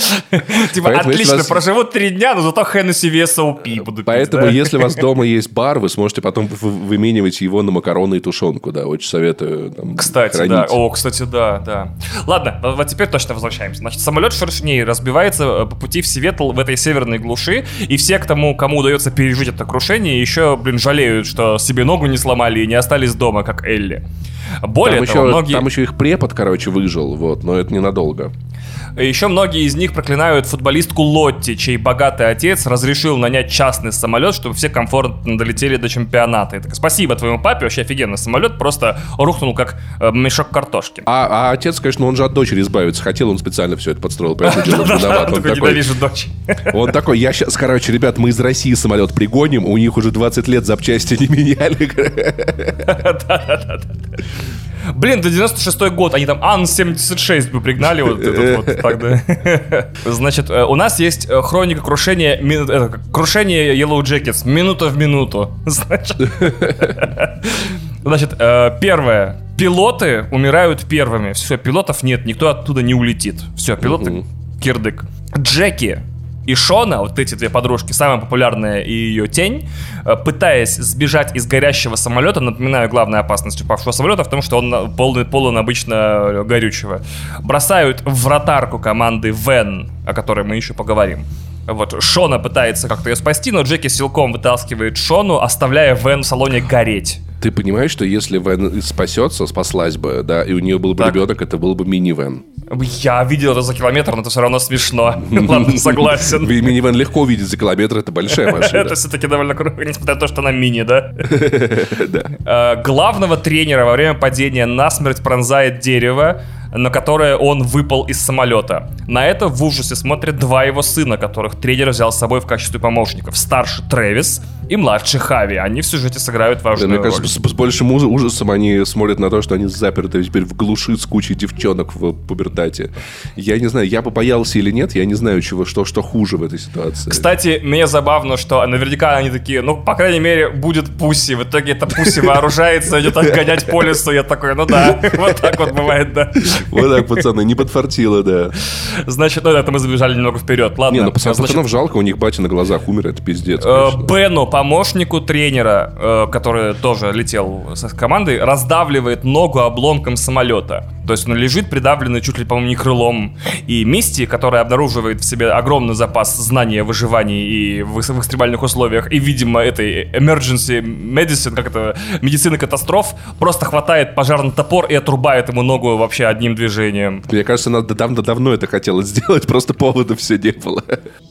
Типа, Поэтому, отлично, вас- проживу три дня, но зато Хеннесси VSOP буду пить, Поэтому, да? если у вас дома есть бар, вы сможете потом вы- выменивать его на макароны и тушенку, да, очень советую. там, Кстати, хранить. да. О, кстати, да, да. Ладно, вот теперь точно возвращаемся. Значит, самолет шершней разбивается э, по пути в Сиэтл в этой северной глуши, и все, к тому, кому удается пережить это крушение, еще, блин, жалеют, что себе ногу не сломали и не остались дома, как Элли. Более Там, того, еще, многие... там еще их препод, короче, выжил, вот, но это ненадолго. Еще многие из них проклинают футболистку Лотти, чей богатый отец разрешил нанять частный самолет, чтобы все комфортно долетели до чемпионата. И так, спасибо твоему папе, вообще офигенный самолет, просто рухнул как э, мешок картошки. А, а отец, конечно, он же от дочери избавиться хотел, он специально все это подстроил, поэтому виноват. Он Такой дочь. он такой, я сейчас, короче, ребят, мы из России самолет пригоним, у них уже 20 лет запчасти не меняли. [LAUGHS] Блин, до 96 год, они там Ан-76 бы пригнали вот этот вот [LAUGHS] так, да. Значит, э, у нас есть э, хроника крушения, как, крушение Yellow Jackets, минута в минуту. [LAUGHS] Значит, Значит, э, первое. Пилоты умирают первыми. Все, пилотов нет, никто оттуда не улетит. Все, пилоты кирдык. Джеки и Шона, вот эти две подружки, самая популярная и ее тень, э, пытаясь сбежать из горящего самолета, напоминаю, главная опасность упавшего самолета в том, что он на- полный, полон обычно горючего, бросают в вратарку команды Вен, о которой мы еще поговорим. Вот, Шона пытается как-то ее спасти, но Джеки силком вытаскивает Шону, оставляя Вен в салоне гореть. Ты понимаешь, что если Вен спасется, спаслась бы, да, и у нее был бы Так. ребенок, это был бы мини-Вен. Я видел это за километр, но это все равно смешно. [LAUGHS] Ладно, согласен. Мини-Вен легко увидеть за километр, это большая [LAUGHS] машина. Это все-таки довольно круто, несмотря на то, что она мини, да? [LAUGHS] Э, Главного тренера во время падения насмерть пронзает дерево, на которое он выпал из самолета. На это в ужасе смотрят два его сына, которых тренер взял с собой в качестве помощников. Старший Трэвис и младший Хави. Они в сюжете сыграют Да, важную мне роль. кажется, с, с большим уж- ужасом они смотрят на то, что они заперты теперь в глуши с кучей девчонок в пубертате. Я не знаю, я бы боялся или нет, я не знаю, чего, что, что хуже в этой ситуации. Кстати, мне забавно, что наверняка они такие, ну, по крайней мере, будет Пусси. В итоге эта Пусси [LAUGHS] вооружается, идет гонять по лесу. Я такой, ну да, [LAUGHS] вот так вот бывает, да. Вот так, пацаны, не подфартило, да. Значит, ну это мы забежали немного вперед. Ладно, Не, ну пацан- значит, пацанов жалко, у них батя на глазах умер, это пиздец. э. Бену, помощнику тренера, э, который тоже летел с командой, раздавливает ногу обломком самолета. То есть он лежит придавленный чуть ли, по-моему, не крылом. И Мисти, которая обнаруживает в себе огромный запас знания о выживании и в, в экстремальных условиях, и, видимо, этой emergency medicine, как это, медицины катастроф, просто хватает пожарный топор и отрубает ему ногу вообще одним движением. Мне кажется, она давно-давно это хотела сделать, просто повода все не было.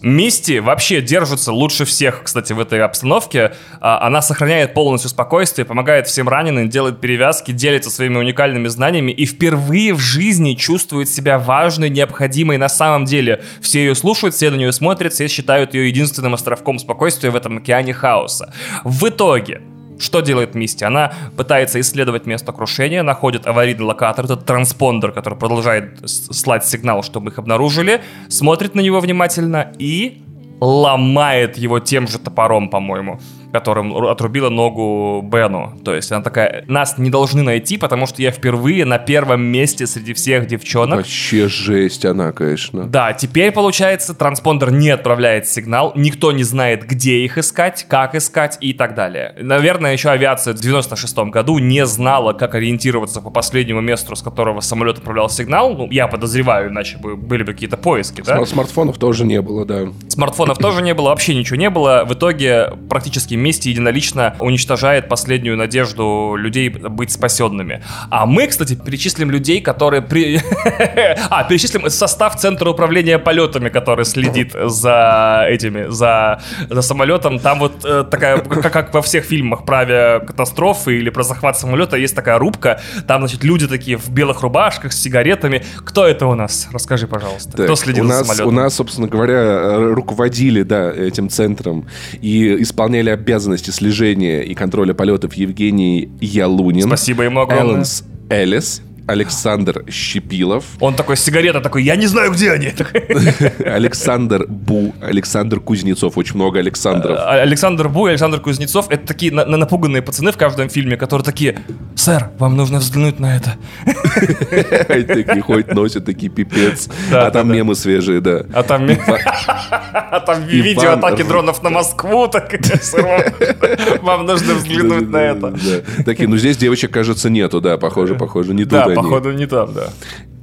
Мисти вообще держится лучше всех, кстати, в этой обстановке. А, она сохраняет полностью спокойствие, помогает всем раненым, делает перевязки, делится своими уникальными знаниями и впервые в жизни чувствует себя важной, необходимой на самом деле. Все ее слушают, все на нее смотрят, все считают ее единственным островком спокойствия в этом океане хаоса. В итоге, что делает Мисти? Она пытается исследовать место крушения, находит аварийный локатор, этот транспондер, который продолжает слать сигнал, чтобы их обнаружили, смотрит на него внимательно и ломает его тем же топором, по-моему которым отрубила ногу Бену. То есть она такая, нас не должны найти, потому что я впервые на первом месте среди всех девчонок. Вообще жесть она, конечно. Да, теперь получается, транспондер не отправляет сигнал, никто не знает, где их искать, как искать и так далее. Наверное, еще авиация в 96 году не знала, как ориентироваться по последнему месту, с которого самолет отправлял сигнал. Ну, я подозреваю, иначе бы были бы какие-то поиски, да? Смартфонов тоже не было, да. Смартфонов тоже не было, вообще ничего не было. В итоге практически месте единолично уничтожает последнюю надежду людей быть спасенными. А мы, кстати, перечислим людей, которые... При... [LAUGHS] а, перечислим состав Центра управления полетами, который следит за этими, за, за самолетом. Там вот э, такая, [LAUGHS] как, как во всех фильмах про авиакатастрофы или про захват самолета, есть такая рубка. Там, значит, люди такие в белых рубашках с сигаретами. Кто это у нас? Расскажи, пожалуйста. Так, Кто следил у нас, за самолетом? У нас, собственно говоря, руководили, да, этим центром и исполняли обязанности обязанности слежения и контроля полетов Евгений Ялунин. Спасибо ему огромное. Элленс Элис. Александр Щепилов. Он такой, сигарета такой, я не знаю, где они. [LAUGHS] Александр Бу, Александр Кузнецов. Очень много Александров. А, Александр Бу и Александр Кузнецов — это такие на, на напуганные пацаны в каждом фильме, которые такие, сэр, вам нужно взглянуть на это. [LAUGHS] Такие ходят, носят, такие пипец. А там мемы свежие, да. А там [LAUGHS] а там видео атаки дронов на Москву, так вам нужно взглянуть на это. Такие, ну здесь девочек, кажется, нету, да, похоже, похоже, не туда походу, не там, да.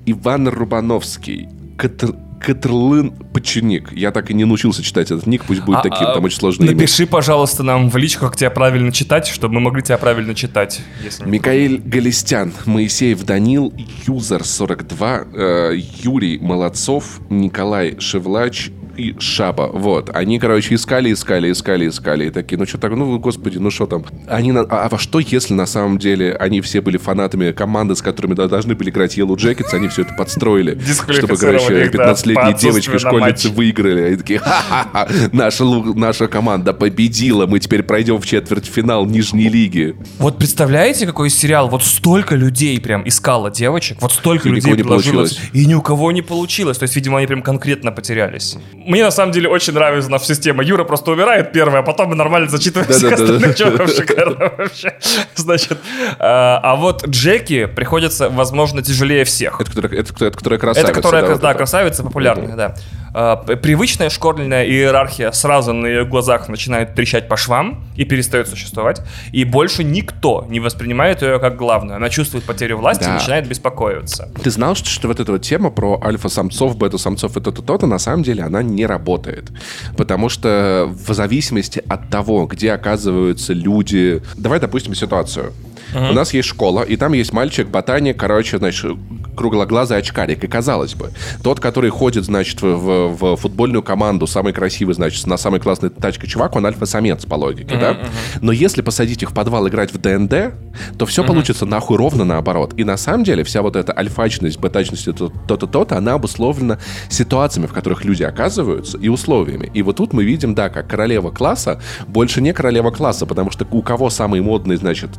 Иван Рубановский. Катр... Катрлын Поченик. Я так и не научился читать этот ник, пусть будет а, таким, там очень сложные Напиши, имя. пожалуйста, нам в личку, как тебя правильно читать, чтобы мы могли тебя правильно читать. Микаэль Галистян, Моисеев Данил, Юзер 42, э, Юрий Молодцов, Николай Шевлач, и Шаба. Вот. Они, короче, искали, искали, искали, искали. И такие, ну что так, ну, господи, ну что там. Они, а, а во что, если на самом деле они все были фанатами команды, с которыми да, должны были играть Yellow Jackets, они все это подстроили, [LAUGHS] чтобы, короче, 15-летние девочки, школьницы выиграли. И такие, ха-ха-ха, наша, наша команда победила, мы теперь пройдем в четвертьфинал Нижней лиги. Вот представляете, какой сериал? Вот столько людей прям искало девочек, вот столько и людей предложилось, и ни у кого не получилось. То есть, видимо, они прям конкретно потерялись. Мне на самом деле очень нравится наша система. Юра просто умирает первый, а потом мы нормально зачитываем да, всех да, остальных чуваков. Шикарно вообще. Значит, а, а вот Джеки приходится, возможно, тяжелее всех. Это которая, это, это которая красавица. Это которая, да, да красавица, популярная, да. А, привычная школьная иерархия сразу на ее глазах начинает трещать по швам и перестает существовать. И больше никто не воспринимает ее как главную. Она чувствует потерю власти да. и начинает беспокоиться. Ты знал, что, что вот эта вот тема про альфа-самцов, бета-самцов и то-то-то, на самом деле она не работает. Потому что в зависимости от того, где оказываются люди... Давай допустим ситуацию. У нас есть школа, и там есть мальчик, ботаник, короче, значит, круглоглазый очкарик. И казалось бы, тот, который ходит, значит, в, в футбольную команду, самый красивый, значит, на самой классной тачке чувак, он альфа-самец по логике, uh-huh, да? Но если посадить их в подвал играть в ДНД, то все uh-huh. получится нахуй ровно наоборот. И на самом деле вся вот эта альфачность, бетачность, то-то, то-то, она обусловлена ситуациями, в которых люди оказываются, и условиями. И вот тут мы видим, да, как королева класса больше не королева класса, потому что у кого самый модный, значит,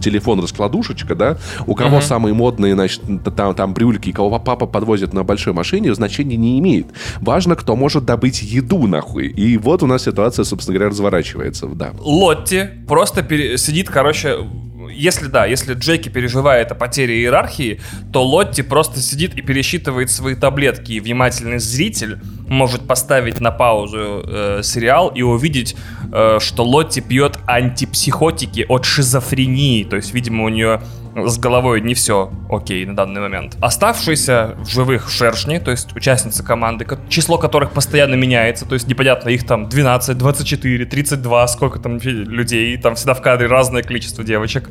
телефон-раскладушечка, да, у кого uh-huh. самые модные, значит, там, там брюльки, кого папа подвозит на большой машине, значения не имеет. Важно, кто может добыть еду, нахуй. И вот у нас ситуация, собственно говоря, разворачивается, да. Лотти просто пере- сидит, короче, если да, если Джеки переживает о потере иерархии, то Лотти просто сидит и пересчитывает свои таблетки, и внимательный зритель может поставить на паузу э, сериал и увидеть, э, что Лотти пьет антипсихотики от шизофрении. То есть, видимо, у нее с головой не все окей на данный момент. Оставшиеся в живых шершни, то есть участницы команды, число которых постоянно меняется, то есть непонятно, их там 12, 24, 32, сколько там людей, там всегда в кадре разное количество девочек.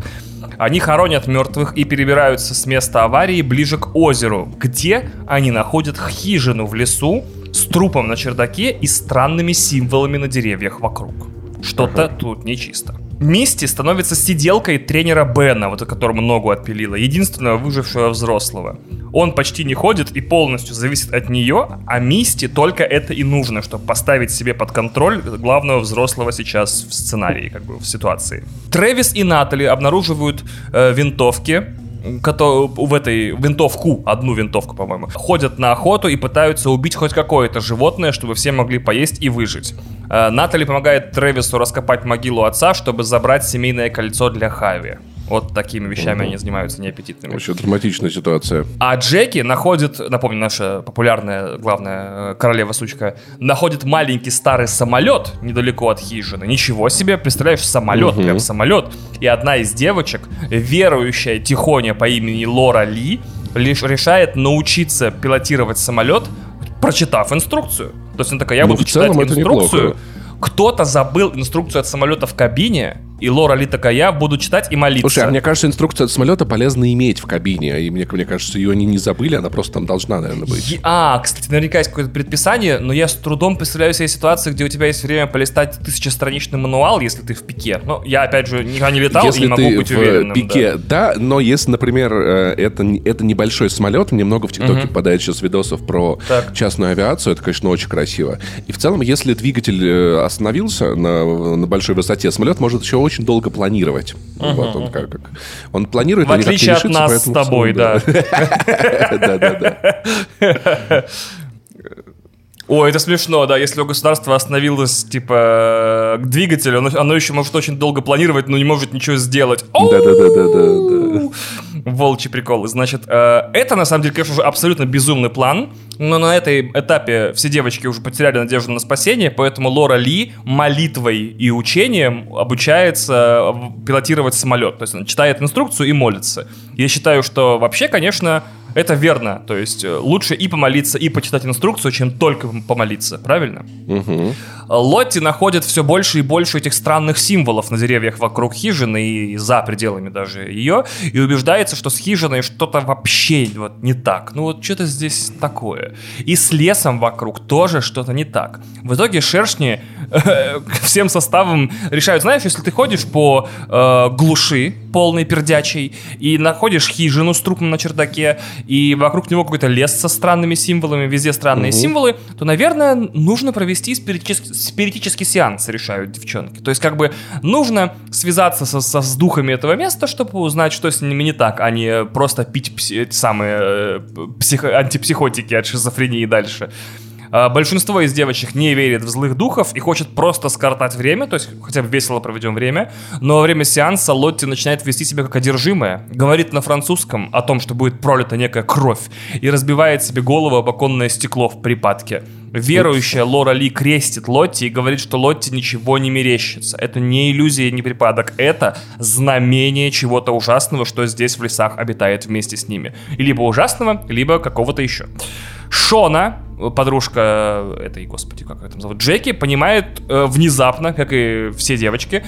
Они хоронят мертвых и перебираются с места аварии ближе к озеру, где они находят хижину в лесу с трупом на чердаке и странными символами на деревьях вокруг. Что-то ага. тут нечисто. Мисти становится сиделкой тренера Бена, вот которому ногу отпилила, единственного выжившего взрослого. Он почти не ходит и полностью зависит от нее, а Мисти только это и нужно, чтобы поставить себе под контроль главного взрослого сейчас в сценарии, как бы в ситуации. Трэвис и Натали обнаруживают э, винтовки, в этой винтовку, одну винтовку, по-моему, ходят на охоту и пытаются убить хоть какое-то животное, чтобы все могли поесть и выжить. Э, Натали помогает Трэвису раскопать могилу отца, чтобы забрать семейное кольцо для Хави. Вот такими вещами угу. они занимаются неаппетитными. Очень драматичная ситуация. А Джеки находит, напомню, наша популярная, главная э, королева сучка, находит маленький старый самолет недалеко от хижины. Ничего себе, представляешь, самолет, угу. прям самолет. И одна из девочек, верующая тихоня по имени Лора Ли, лишь решает научиться пилотировать самолет, прочитав инструкцию. То есть она такая, я ну, буду читать инструкцию. Кто-то забыл инструкцию от самолета в кабине, и Лора Ли такая, я буду читать и молиться. Слушай, а мне кажется, инструкцию от самолета полезно иметь в кабине. И мне, мне кажется, ее они не забыли, она просто там должна, наверное, быть. А, кстати, наверняка есть какое-то предписание, но я с трудом представляю себе ситуацию, где у тебя есть время полистать тысячестраничный мануал, если ты в пике. Ну, я, опять же, никогда не летал если и не могу ты быть в уверенным. пике, да. да, но если, например, э, это, это небольшой самолет, мне много в ТикТоке угу. попадает сейчас видосов про так. частную авиацию, это, конечно, очень красиво. И в целом, если двигатель э, остановился на, на большой высоте, самолет может еще очень долго планировать. Uh-huh. Вот он как, как. Он планирует, В отличие от нас с тобой, да. Да-да-да. [LAUGHS] Ой, это смешно, да, если у государства остановилось, типа, двигатель, оно, оно еще может очень долго планировать, но не может ничего сделать. Да-да-да-да-да. Волчий прикол. Значит, э, это, на самом деле, конечно, уже абсолютно безумный план, но на этой этапе все девочки уже потеряли надежду на спасение, поэтому Лора Ли молитвой и учением обучается пилотировать самолет. То есть она читает инструкцию и молится. Я считаю, что вообще, конечно, это верно. То есть э, лучше и помолиться, и почитать инструкцию, чем только помолиться. Правильно? Угу. Лотти находит все больше и больше этих странных символов на деревьях вокруг хижины и за пределами даже ее, и убеждается, что с хижиной что-то вообще вот не так. Ну вот что-то здесь такое. И с лесом вокруг тоже что-то не так. В итоге шершни [LAUGHS] всем составом решают, знаешь, если ты ходишь по э, глуши полной пердячей и находишь хижину с трупом на чердаке, и вокруг него какой-то лес со странными символами, везде странные угу. символы, то, наверное, нужно провести спиритический, спиритический сеанс, решают девчонки. То есть, как бы, нужно связаться со, со, с духами этого места, чтобы узнать, что с ними не так, а не просто пить пси, эти самые э, психо, антипсихотики от шизофрении дальше. А, большинство из девочек не верит в злых духов и хочет просто скоротать время, то есть хотя бы весело проведем время. Но во время сеанса Лотти начинает вести себя как одержимая, говорит на французском о том, что будет пролита некая кровь, и разбивает себе голову об оконное стекло в припадке. Верующая Лора Ли крестит Лотти и говорит, что Лотти ничего не мерещится. Это не иллюзия, не припадок. Это знамение чего-то ужасного, что здесь в лесах обитает вместе с ними. И либо ужасного, либо какого-то еще. Шона, подружка этой, господи, как ее там зовут, Джеки, понимает э, внезапно, как и все девочки,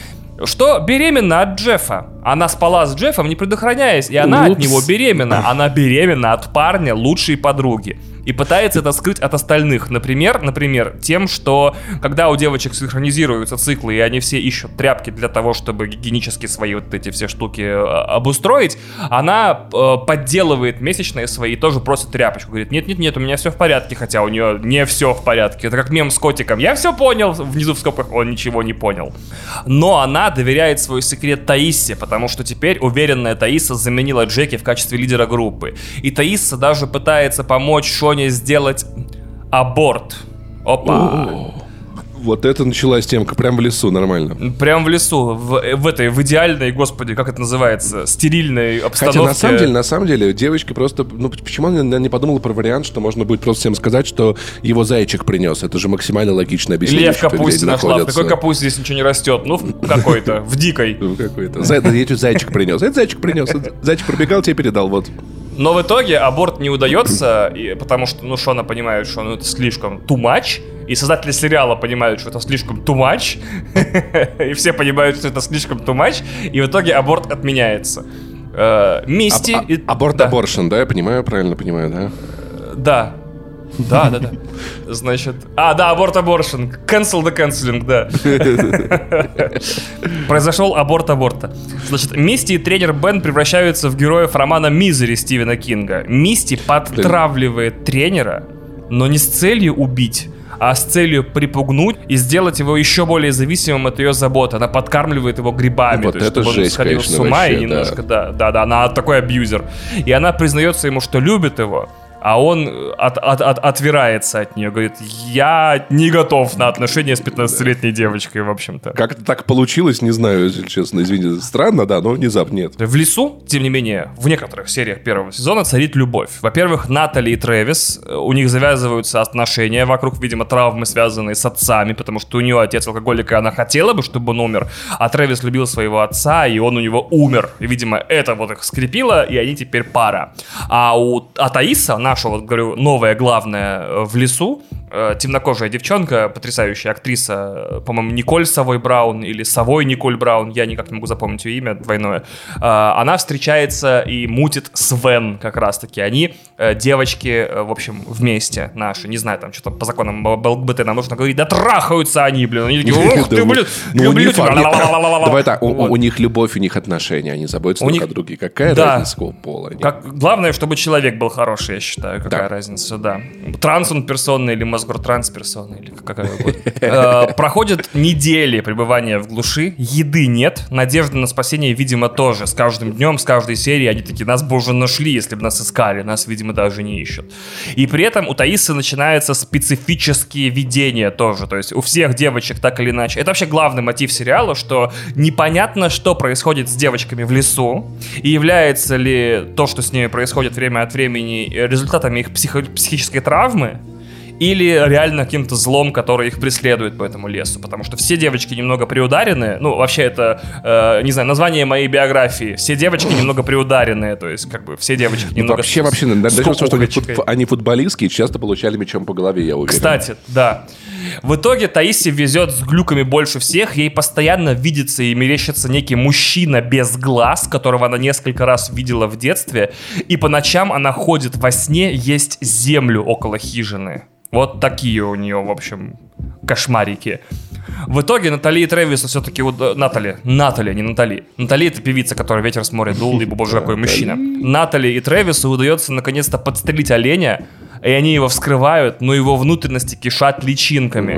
что беременна от Джеффа. Она спала с Джеффом, не предохраняясь, и она Упс. от него беременна. Она беременна от парня лучшей подруги и пытается это скрыть от остальных. Например, например, тем, что когда у девочек синхронизируются циклы, и они все ищут тряпки для того, чтобы гигиенически свои вот эти все штуки э, обустроить, она э, подделывает месячные свои и тоже просит тряпочку. Говорит, нет-нет-нет, у меня все в порядке, хотя у нее не все в порядке. Это как мем с котиком. Я все понял. Внизу в скобках он ничего не понял. Но она доверяет свой секрет Таисе, потому что теперь уверенная Таиса заменила Джеки в качестве лидера группы. И Таиса даже пытается помочь Шо Соне сделать аборт. Опа. Вот это началась темка, прям в лесу, нормально. Прям в лесу, в, в этой, в идеальной, господи, как это называется, стерильной обстановке. Хотя на самом деле, на самом деле, девочка просто, ну почему она не подумала про вариант, что можно будет просто всем сказать, что его зайчик принес. Это же максимально логично объяснение. Лев капусте нашла. В какой капусте здесь ничего не растет? Ну, в какой-то, в дикой. [LAUGHS] В какой-то. Зайчик принес. Это зайчик принес. Зайчик пробегал, тебе передал, вот. Но в итоге аборт не удается, и, потому что, ну, Шона понимает, что ну, это слишком too much, и создатели сериала понимают, что это слишком too much, [LAUGHS] и все понимают, что это слишком too much, и в итоге аборт отменяется. Э, Мисти... Аборт-аборшн, да, я понимаю, правильно понимаю, да? Да, да, да, да. Значит... А, да, аборт аборшн. Cancel the canceling, да. [LAUGHS] Произошел аборт аборта. Значит, Мисти и тренер Бен превращаются в героев романа «Мизери» Стивена Кинга. Мисти подтравливает тренера, но не с целью убить, а с целью припугнуть и сделать его еще более зависимым от ее заботы. Она подкармливает его грибами, вот то есть, это чтобы жесть, он сходил конечно, с ума вообще, и немножко, да. да, да, она такой абьюзер. И она признается ему, что любит его, а он от, от, от, отвирается от нее, говорит, я не готов на отношения с 15-летней девочкой, в общем-то. Как это так получилось, не знаю, если честно, извините. Странно, да, но внезапно нет. В лесу, тем не менее, в некоторых сериях первого сезона царит любовь. Во-первых, Натали и Трэвис, э, у них завязываются отношения вокруг, видимо, травмы, связанные с отцами, потому что у нее отец алкоголик, и она хотела бы, чтобы он умер, а Трэвис любил своего отца, и он у него умер. И, видимо, это вот их скрепило, и они теперь пара. А у а Таиса, она наша, вот говорю, новая главная э, в лесу, э, темнокожая девчонка, потрясающая актриса, э, по-моему, Николь Совой Браун или Совой Николь Браун, я никак не могу запомнить ее имя двойное, она встречается и мутит с Вен как раз-таки. Они девочки, в общем, вместе наши, не знаю, там что-то по законам ЛГБТ нам нужно говорить, да трахаются они, блин, они такие, ух ты, блин, Ну, люблю тебя. Давай так, у- них любовь, у них отношения, они заботятся друг о друге. Какая разница пола? Главное, чтобы человек был хороший, я считаю. Какая Да. разница, да. Транс он персона или мозгор транс персона, или какая угодно. Э, Проходят недели пребывания в глуши, еды нет, надежды на спасение, видимо, тоже. С каждым днем, с каждой серией они такие, нас бы уже нашли, если бы нас искали. Нас, видимо, даже не ищут. И при этом у Таисы начинаются специфические видения тоже. То есть у всех девочек так или иначе. Это вообще главный мотив сериала, что непонятно, что происходит с девочками в лесу, и является ли то, что с ними происходит время от времени, э, результатами их психо- психической травмы, или реально каким-то злом, который их преследует по этому лесу. Потому что все девочки немного приударены. Ну, вообще, это, э, не знаю, название моей биографии. Все девочки немного приударенные. То есть, как бы, все девочки Ну, немного... Вообще, с- вообще, даже что они, фут- они футболистские, часто получали мячом по голове, я уверен. Кстати, да. В итоге Таиси везет с глюками больше всех. Ей постоянно видится и мерещится некий мужчина без глаз, которого она несколько раз видела в детстве. И по ночам она ходит во сне есть землю около хижины. Вот такие у нее, в общем, кошмарики. В итоге Натали и Трэвису все-таки... уд- Натали. Натали, а не Натали. Натали — это певица, которая ветер с моря дул, [LAUGHS] либо, боже, какой мужчина. Натали и Трэвису удается наконец-то подстрелить оленя, и они его вскрывают, но его внутренности кишат личинками.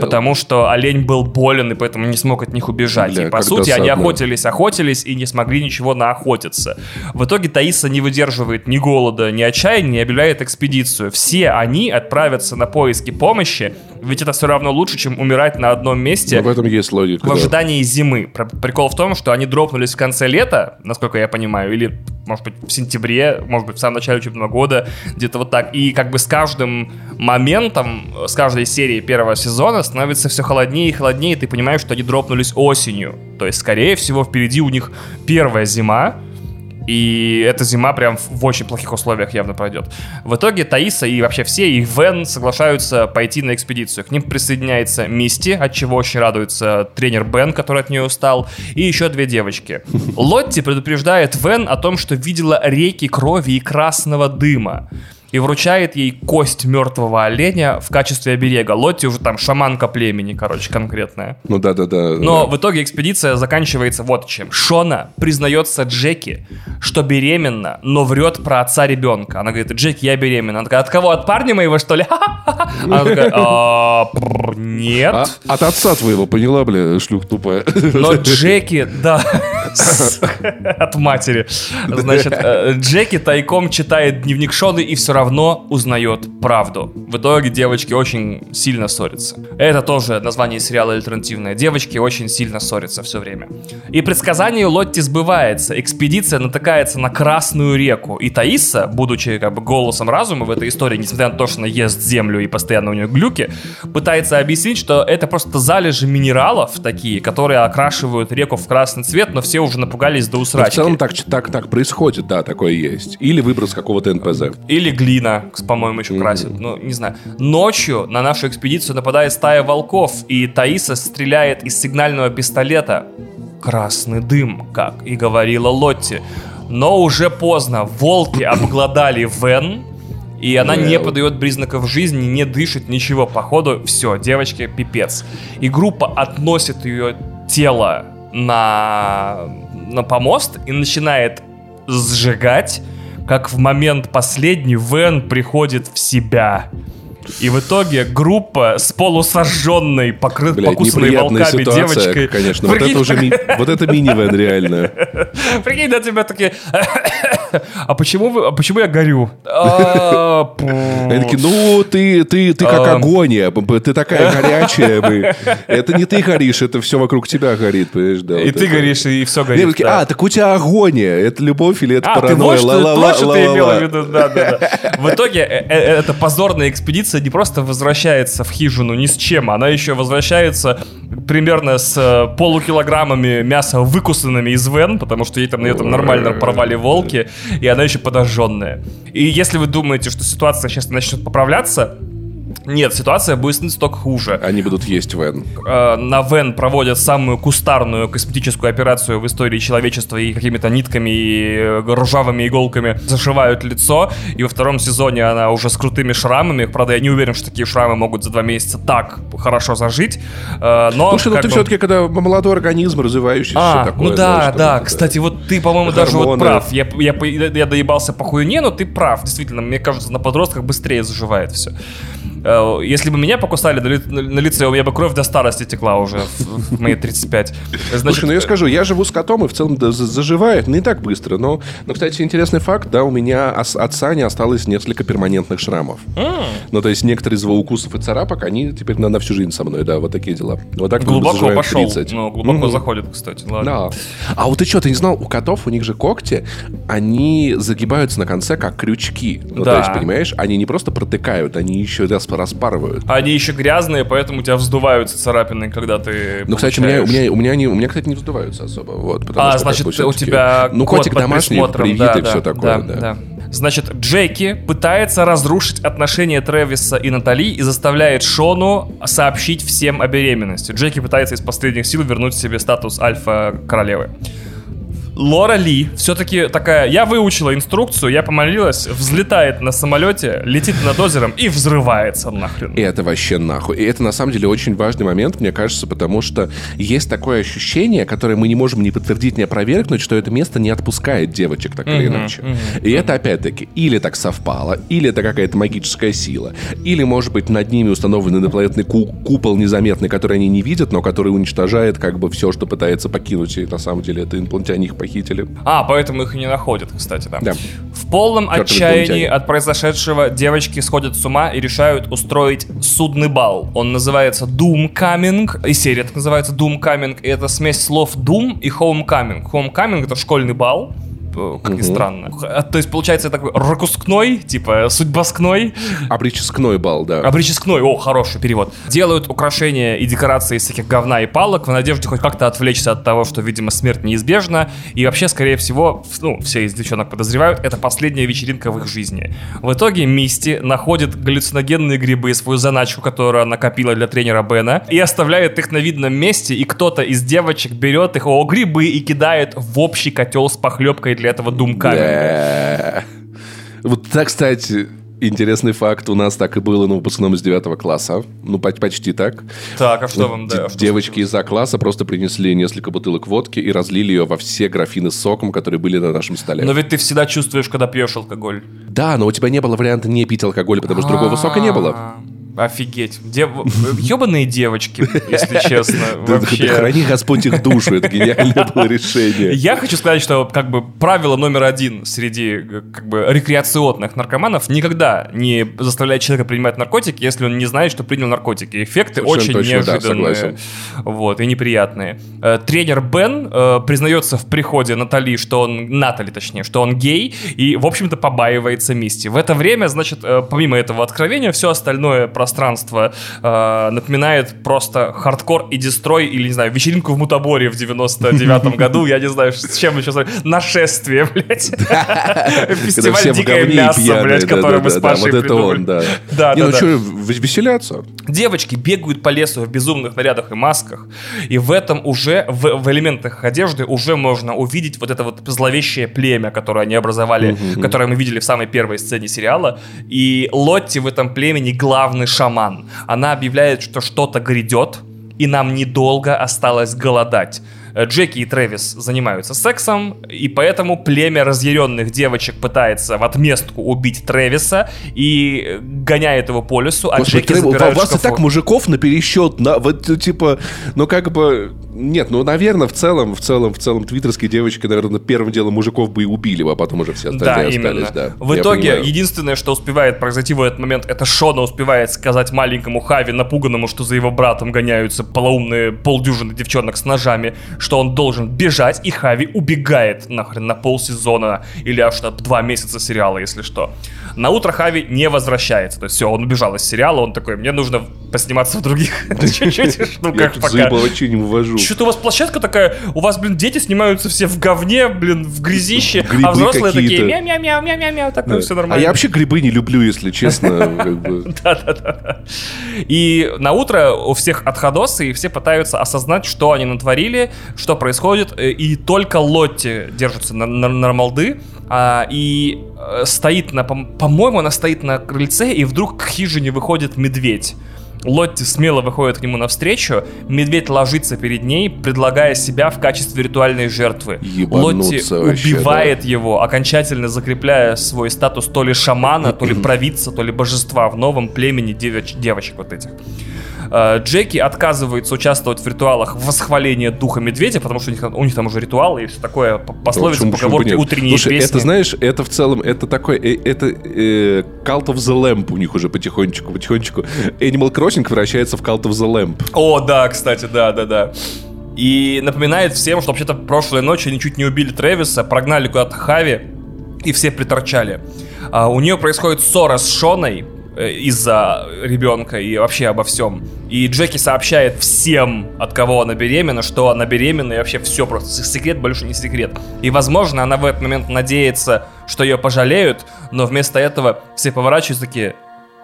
Well. Потому что олень был болен, и поэтому не смог от них убежать. Бля, и, по сути, они досадно. охотились, охотились и не смогли ничего наохотиться. В итоге Таиса не выдерживает ни голода, ни отчаяния и объявляет экспедицию. Все они отправятся на поиски помощи, ведь это все равно лучше, чем умирать на одном месте Но в этом есть логика. в да. ожидании зимы. Про- Прикол в том, что они дропнулись в конце лета, насколько я понимаю, или, может быть, в сентябре, может быть, в самом начале учебного года, где-то вот так. И как бы с каждым моментом, с каждой серии первого сезона становится все холоднее и холоднее, и ты понимаешь, что они дропнулись осенью. То есть, скорее всего, впереди у них первая зима, и эта зима прям в очень плохих условиях явно пройдет. В итоге Таиса и вообще все, и Вен соглашаются пойти на экспедицию. К ним присоединяется Мисти, от чего очень радуется тренер Бен, который от нее устал, и еще две девочки. [LAUGHS] Лотти предупреждает Вен о том, что видела реки крови и красного дыма. И вручает ей кость мертвого оленя в качестве оберега. Лотти уже там шаманка племени, короче, конкретная. Ну да, да, да. Но да. в итоге экспедиция заканчивается вот чем. Шона признается Джеки, что беременна, но врет про отца ребенка. Она говорит, Джеки, я беременна. Она такая, от кого? От парня моего, что ли? [LAUGHS] Она такая, «А, нет. А- от отца твоего, поняла, бля, шлюх тупая. Но [LAUGHS] Джеки, да. [LAUGHS] От матери. Значит, э, Джеки тайком читает дневник Шоны и все равно узнает правду. В итоге девочки очень сильно ссорятся. Это тоже название сериала альтернативное. Девочки очень сильно ссорятся все время. И предсказание Лотти сбывается. Экспедиция натыкается на Красную реку. И Таиса, будучи как бы голосом разума в этой истории, несмотря на то, что она ест землю и постоянно у нее глюки, пытается объяснить, что это просто залежи минералов такие, которые окрашивают реку в красный цвет, но все уже напугались до Но в усрачки. целом так, так, так происходит, да, такое есть. Или выброс какого-то НПЗ. Или глина, по-моему, еще красит. Ну, не знаю. Ночью на нашу экспедицию нападает стая волков, и Таиса стреляет из сигнального пистолета. Красный дым, как и говорила Лотти. Но уже поздно. Волки [COUGHS] обглодали Вен, и она не подает признаков жизни, не дышит, ничего. Походу, все, девочке пипец. И группа относит ее тело на, на помост и начинает сжигать, как в момент последний Вен приходит в себя. И в итоге группа с полусожженной, покры... Блядь, покусанной волками ситуация, девочкой. конечно. Вот Прикинь, это уже ми- вот это минивэн реально. [LAUGHS] Прикинь, на тебя такие... [COUGHS] А почему, вы, а почему я горю? [LAUGHS] Они такие, ну, ты, ты, ты как агония, ты такая [LAUGHS] горячая. мы- Это не ты горишь, это все вокруг тебя горит, понимаешь, да. И вот ты это. горишь, и все горит. да. а, так у тебя агония, это любовь или это А, ты паранойя? вот что, вот ты имела в виду, да, да, да. В итоге э, э, эта позорная экспедиция не просто возвращается в хижину ни с чем, она еще возвращается примерно с э, полукилограммами мяса выкусанными из вен, потому что ей там на этом нормально порвали волки, и она еще подожженная. И если вы думаете, что ситуация сейчас начнет поправляться, нет, ситуация будет становиться только хуже. Они будут есть Вен. Э, на Вен проводят самую кустарную косметическую операцию в истории человечества и какими-то нитками и э, ржавыми иголками зашивают лицо. И во втором сезоне она уже с крутыми шрамами. Правда, я не уверен, что такие шрамы могут за два месяца так хорошо зажить. Э, но Слушай, ну ты бы- все-таки, когда молодой организм, развивающийся, а, всё такое. ну да, знаешь, да. там, Кстати, вот ты, по-моему, даже вот прав. Я, я, я доебался по хуйне, но ты прав. Действительно, мне кажется, на подростках быстрее заживает все. Если бы меня покусали на, ли- на лице, у меня бы кровь до старости текла уже в, в мои 35. Значит, Слушай, ну я скажу, я живу с котом, и в целом заживает не так быстро. Но, но, кстати, интересный факт, да, у меня от Сани осталось несколько перманентных шрамов. Ну, то есть некоторые из его укусов и царапок, они теперь на, на всю жизнь со мной, да, вот такие дела. Вот так глубоко пошел. 30. Ну, глубоко Мгм. заходит, кстати. Ладно. Да. А вот ты что, ты не знал, у котов, у них же когти, они загибаются на конце, как крючки. Ну, Да. то есть, понимаешь, они не просто протыкают, они еще раз распарывают. Они еще грязные, поэтому у тебя вздуваются царапины, когда ты Ну, кстати, у меня, у, меня, у, меня они, у меня, кстати, не вздуваются особо. Вот, А, что, как значит, бы, у тебя Ну, кот котик под домашний, присмотром, привит да, и да, все такое, да, да. да. Значит, Джеки пытается разрушить отношения Трэвиса и Натали и заставляет Шону сообщить всем о беременности. Джеки пытается из последних сил вернуть себе статус альфа-королевы. Лора Ли все-таки такая, я выучила инструкцию, я помолилась, взлетает на самолете, летит над озером и взрывается нахрен. И это вообще нахуй. И это на самом деле очень важный момент, мне кажется, потому что есть такое ощущение, которое мы не можем ни подтвердить, ни опровергнуть, что это место не отпускает девочек так или иначе. И это опять-таки или так совпало, или это какая-то магическая сила, или, может быть, над ними установлен инопланетный ку- купол незаметный, который они не видят, но который уничтожает как бы все, что пытается покинуть. И на самом деле это инопланетяне их похитили. А, поэтому их и не находят, кстати, да. Да. В полном Чёртовы отчаянии инопланетяне. от произошедшего девочки сходят с ума и решают устроить судный бал. Он называется Doom Coming, и серия так называется Doom Coming, и это смесь слов Doom и Homecoming. Homecoming — это школьный бал, как ни странно. А, То есть, получается, такой ракускной, типа судьбоскной, Обреческной бал, да. Обреческной, о, хороший перевод. Делают украшения и декорации из всяких говна и палок в надежде хоть как-то отвлечься от того, что, видимо, смерть неизбежна. И вообще, скорее всего, ну, все из девчонок подозревают, это последняя вечеринка в их жизни. В итоге Мисти находит галлюциногенные грибы, свою заначку, которую она копила для тренера Бена, и оставляет их на видном месте, и кто-то из девочек берет их, о, грибы, и кидает в общий котел с похлебкой для этого думками. Да. Вот так, кстати, интересный факт. У нас так и было на выпускном из 9 класса. Ну, по- почти так. Так, а что вам, да? Девочки из А-класса просто принесли несколько бутылок водки и разлили ее во все графины с соком, которые были на нашем столе. Но ведь ты всегда чувствуешь, когда пьешь алкоголь. Да, но у тебя не было варианта не пить алкоголь, потому что другого сока не было. Офигеть. Дев... Ебаные девочки, если честно. [LAUGHS] Вообще. Храни Господь их душу, это гениальное было решение. Я хочу сказать, что как бы правило номер один среди как бы рекреационных наркоманов никогда не заставлять человека принимать наркотики, если он не знает, что принял наркотики. Эффекты Совершенно очень точно, да, неожиданные. согласен. вот, и неприятные. Э, Тренер Бен э, признается в приходе Натали, что он, Натали точнее, что он гей, и, в общем-то, побаивается Мисти. В это время, значит, э, помимо этого откровения, все остальное пространство э, напоминает просто хардкор и дестрой, или, не знаю, вечеринку в Мутаборе в 99-м [LAUGHS] году, я не знаю, с чем еще... Нашествие, [LAUGHS] блядь. [LAUGHS] Фестиваль «Дикое мясо», блядь, который мы с Пашей придумали. да. Не, ну что, веселяться? Девочки бегают по лесу в безумных нарядах и масках, и в этом уже, в, элементах одежды, уже можно увидеть вот это вот зловещее племя, которое они образовали, которое мы видели в самой первой сцене сериала. И Лотти в этом племени главный шаман. Она объявляет, что что-то грядет, и нам недолго осталось голодать. Э, Джеки и Трэвис занимаются сексом, и поэтому племя разъяренных девочек пытается в отместку убить Трэвиса и э, гоняет его по лесу, а Господи, Джеки Тревор, у запирают в вас и шкафу. так мужиков на пересчет, на, вот, типа, ну, как бы, нет, ну, наверное, в целом, в целом, в целом, твиттерские девочки, наверное, первым делом мужиков бы и убили, а потом уже все Да, остальные именно. остались, да. В Я итоге, понимаю. единственное, что успевает произойти в этот момент, это Шона успевает сказать маленькому Хави, напуганному, что за его братом гоняются полоумные полдюжины девчонок с ножами, что он должен бежать, и Хави убегает нахрен на полсезона или аж на два месяца сериала, если что. На утро Хави не возвращается, то есть все, он убежал из сериала, он такой, мне нужно посниматься в других [LAUGHS] чуть-чуть Я штуках тут пока. заебалочи не вывожу. Что-то у вас площадка такая, у вас, блин, дети снимаются все в говне, блин, в грязище, Грибы а взрослые такие какие-то. мяу-мяу-мяу-мяу-мяу, так Да. ну все А нормально. я вообще грибы не люблю, если честно. [LAUGHS] Да-да-да. И на утро у всех отходосы, и все пытаются осознать, что они натворили, что происходит, э, и только Лотти держится на, на, на молды, а, и э, стоит на, по- по-моему, она стоит на крыльце, и вдруг к хижине выходит медведь. Лотти смело выходит к нему навстречу, медведь ложится перед ней, предлагая себя в качестве ритуальной жертвы. Ебануться Лотти вообще, убивает его, окончательно закрепляя свой статус то ли шамана, то ли [CLEARS THROAT] провидца, то ли божества в новом племени девоч- девочек вот этих. Э, Джеки отказывается участвовать в ритуалах восхваления духа медведя, потому что у них, там- у них там уже ритуалы и все такое, п- пословицы, Почему- почему бы поговорки, утренние Слушай, песни. это, знаешь, это в целом, это такой, э, это э, Cult of the Lamp у них уже потихонечку, потихонечку. Animal Crossing превращается в Cult of the Lamp. О, да, кстати, да, да, да. И напоминает всем, что вообще-то прошлой ночью они чуть не убили Трэвиса, прогнали куда-то Хави, и все приторчали. А, у нее происходит ссора с Шоной из-за ребенка и вообще обо всем. И Джеки сообщает всем, от кого она беременна, что она беременна, и вообще все просто. Секрет больше не секрет. И, возможно, она в этот момент надеется, что ее пожалеют, но вместо этого все поворачиваются такие,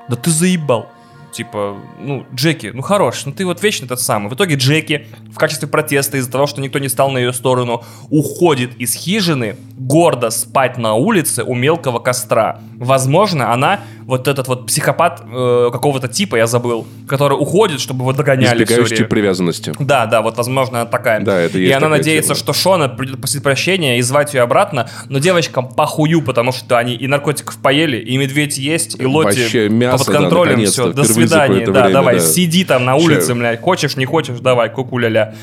да ты заебал. Типа, ну, Джеки, ну хорош, ну ты вот вечно тот самый. В итоге Джеки в качестве протеста из-за того, что никто не стал на ее сторону, уходит из хижины, гордо спать на улице у мелкого костра. Возможно, она вот этот вот психопат э, какого-то типа, я забыл, который уходит, чтобы его догоняли Избегающий время. привязанности. Да, да, вот возможно она такая. Да, это И есть она такая надеется, тема. что Шона придет просить прощения и звать ее обратно, но девочкам похую, потому что они и наркотиков поели, и медведь есть, и Лотти Вообще мясо, под да, контролем, наконец-то, все, до свидания, да, время, давай, да. сиди там на улице, блядь, хочешь, не хочешь, давай, куку-ля-ля.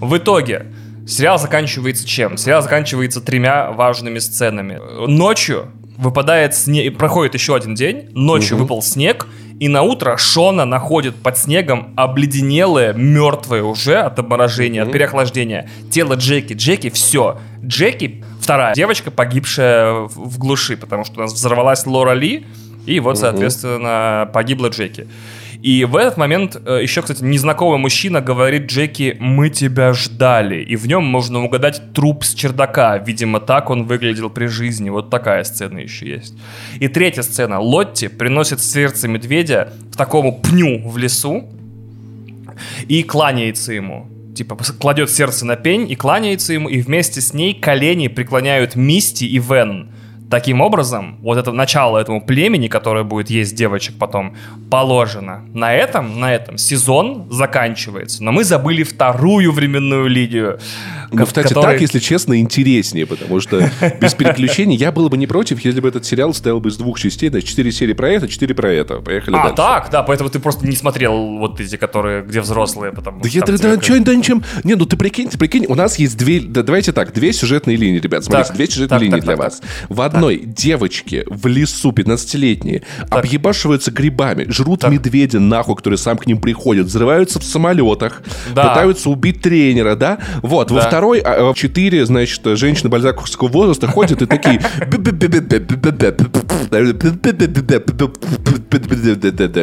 В итоге, сериал заканчивается чем? Сериал заканчивается тремя важными сценами. Ночью выпадает снег, проходит еще один день, ночью выпал снег, и на утро Шона находит под снегом обледенелое, мертвое уже от обморожения, от переохлаждения тело Джеки. Джеки, все. Джеки, вторая девочка, погибшая в глуши, потому что у нас взорвалась Лора Ли, и вот, соответственно, погибла Джеки. И в этот момент э, еще, кстати, незнакомый мужчина говорит Джеки «Мы тебя ждали». И в нем можно угадать труп с чердака. Видимо, так он выглядел при жизни. Вот такая сцена еще есть. И третья сцена. Лотти приносит сердце медведя к такому пню в лесу и кланяется ему. Типа кладет сердце на пень и кланяется ему, и вместе с ней колени преклоняют Мисти и Вен. Таким образом, вот это начало этому племени, которое будет есть девочек потом, положено. На этом, на этом сезон заканчивается. Но мы забыли вторую временную линию. Ну, кстати, которой... так, если честно, интереснее, потому что без переключений я был бы не против, если бы этот сериал стоял бы из двух частей, да, четыре серии про это, четыре про это. Поехали а, дальше. так, да, поэтому ты просто не смотрел вот эти, которые, где взрослые, потому да что... Да, да, да, да, ничем... Не, ну ты прикинь, ты прикинь, у нас есть две, да, давайте так, две сюжетные линии, ребят, смотрите, так, две сюжетные так, линии так, для так, вас. Так. В одной так. девочки в лесу 15-летние так. объебашиваются грибами, жрут так. медведя нахуй, который сам к ним приходит, взрываются в самолетах, да. пытаются убить тренера, да? Вот, да. во второй а, четыре, значит, женщины бальзаковского возраста ходят и такие...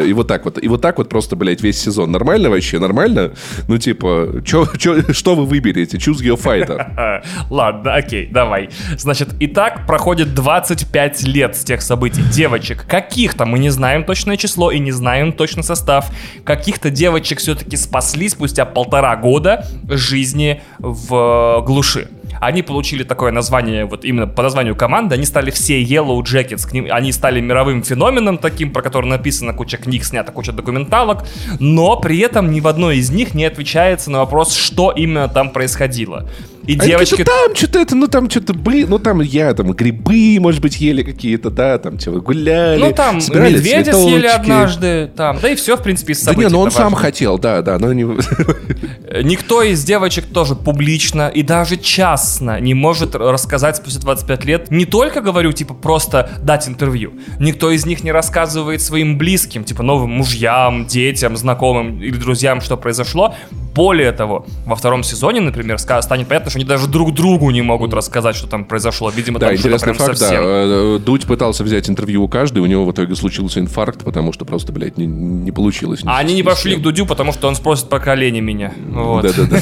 И вот так вот. И вот так вот просто, блядь, весь сезон. Нормально вообще? Нормально? Ну, типа, чё, чё, что вы выберете? Choose your fighter. [LAUGHS] Ладно, окей, давай. Значит, и так проходит 25 лет с тех событий. Девочек каких-то, мы не знаем точное число и не знаем точно состав, каких-то девочек все-таки спасли спустя полтора года жизни в глуши. Они получили такое название, вот именно по названию команды, они стали все Yellow Jackets, к ним, они стали мировым феноменом таким, про который написано куча книг, снята куча документалок, но при этом ни в одной из них не отвечается на вопрос, что именно там происходило. И а девочки... там что-то это, ну там что-то были, ну там я там грибы, может быть, ели какие-то, да, там чего гуляли. Ну там медведя цветочки. съели однажды, там, да и все, в принципе, из Да не, ну он сам хотел, да, да, но не... [LAUGHS] Никто из девочек тоже публично и даже частно не может рассказать спустя 25 лет, не только, говорю, типа, просто дать интервью. Никто из них не рассказывает своим близким, типа, новым мужьям, детям, знакомым или друзьям, что произошло. Более того, во втором сезоне, например, станет понятно, что они даже друг другу не могут рассказать, что там произошло. Видимо, да, там интересный факт, совсем... да. Э, Дудь пытался взять интервью у каждой, у него в итоге случился инфаркт, потому что просто, блядь, не, не получилось. А они не пошли к Дудю, потому что он спросит про колени меня. Да-да-да.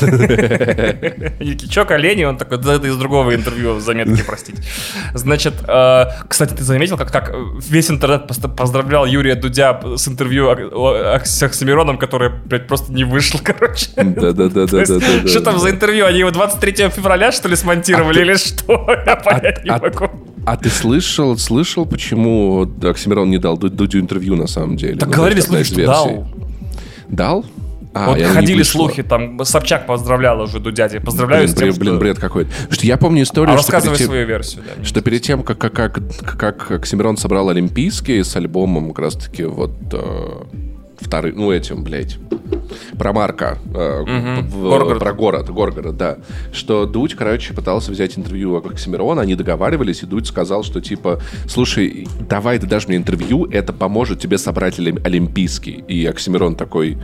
Че [LAUGHS] колени? Он такой, да это из другого интервью заметки, простите. Значит, э, кстати, ты заметил, как, как весь интернет поздравлял Юрия Дудя с интервью с Оксимироном, которое, блядь, просто не вышло, [LAUGHS] короче. Да-да-да. [LAUGHS] Что там за интервью? Они его 23 февраля, что ли, смонтировали или что? [LAUGHS] Я понять не могу. А ты слышал, слышал, почему Оксимирон не дал Дудю интервью на самом деле? Так говорили слухи, что дал. Дал? А, вот ходили слухи, там Собчак поздравлял уже Дудяди. Поздравляю блин, с тем, бред, что... Блин, бред какой-то. Что я помню историю, а что рассказывай тем, свою версию. Да, что перед тем, как, как, как, как Оксимирон собрал Олимпийские с альбомом как раз-таки вот э, вторым, ну этим, блядь, про Марка, э, угу. в, Горгород. про город, Горгород, да, что Дудь, короче, пытался взять интервью у Оксимирона, они договаривались, и Дудь сказал, что типа, слушай, давай ты дашь мне интервью, это поможет тебе собрать Олимпийский. И Оксимирон такой,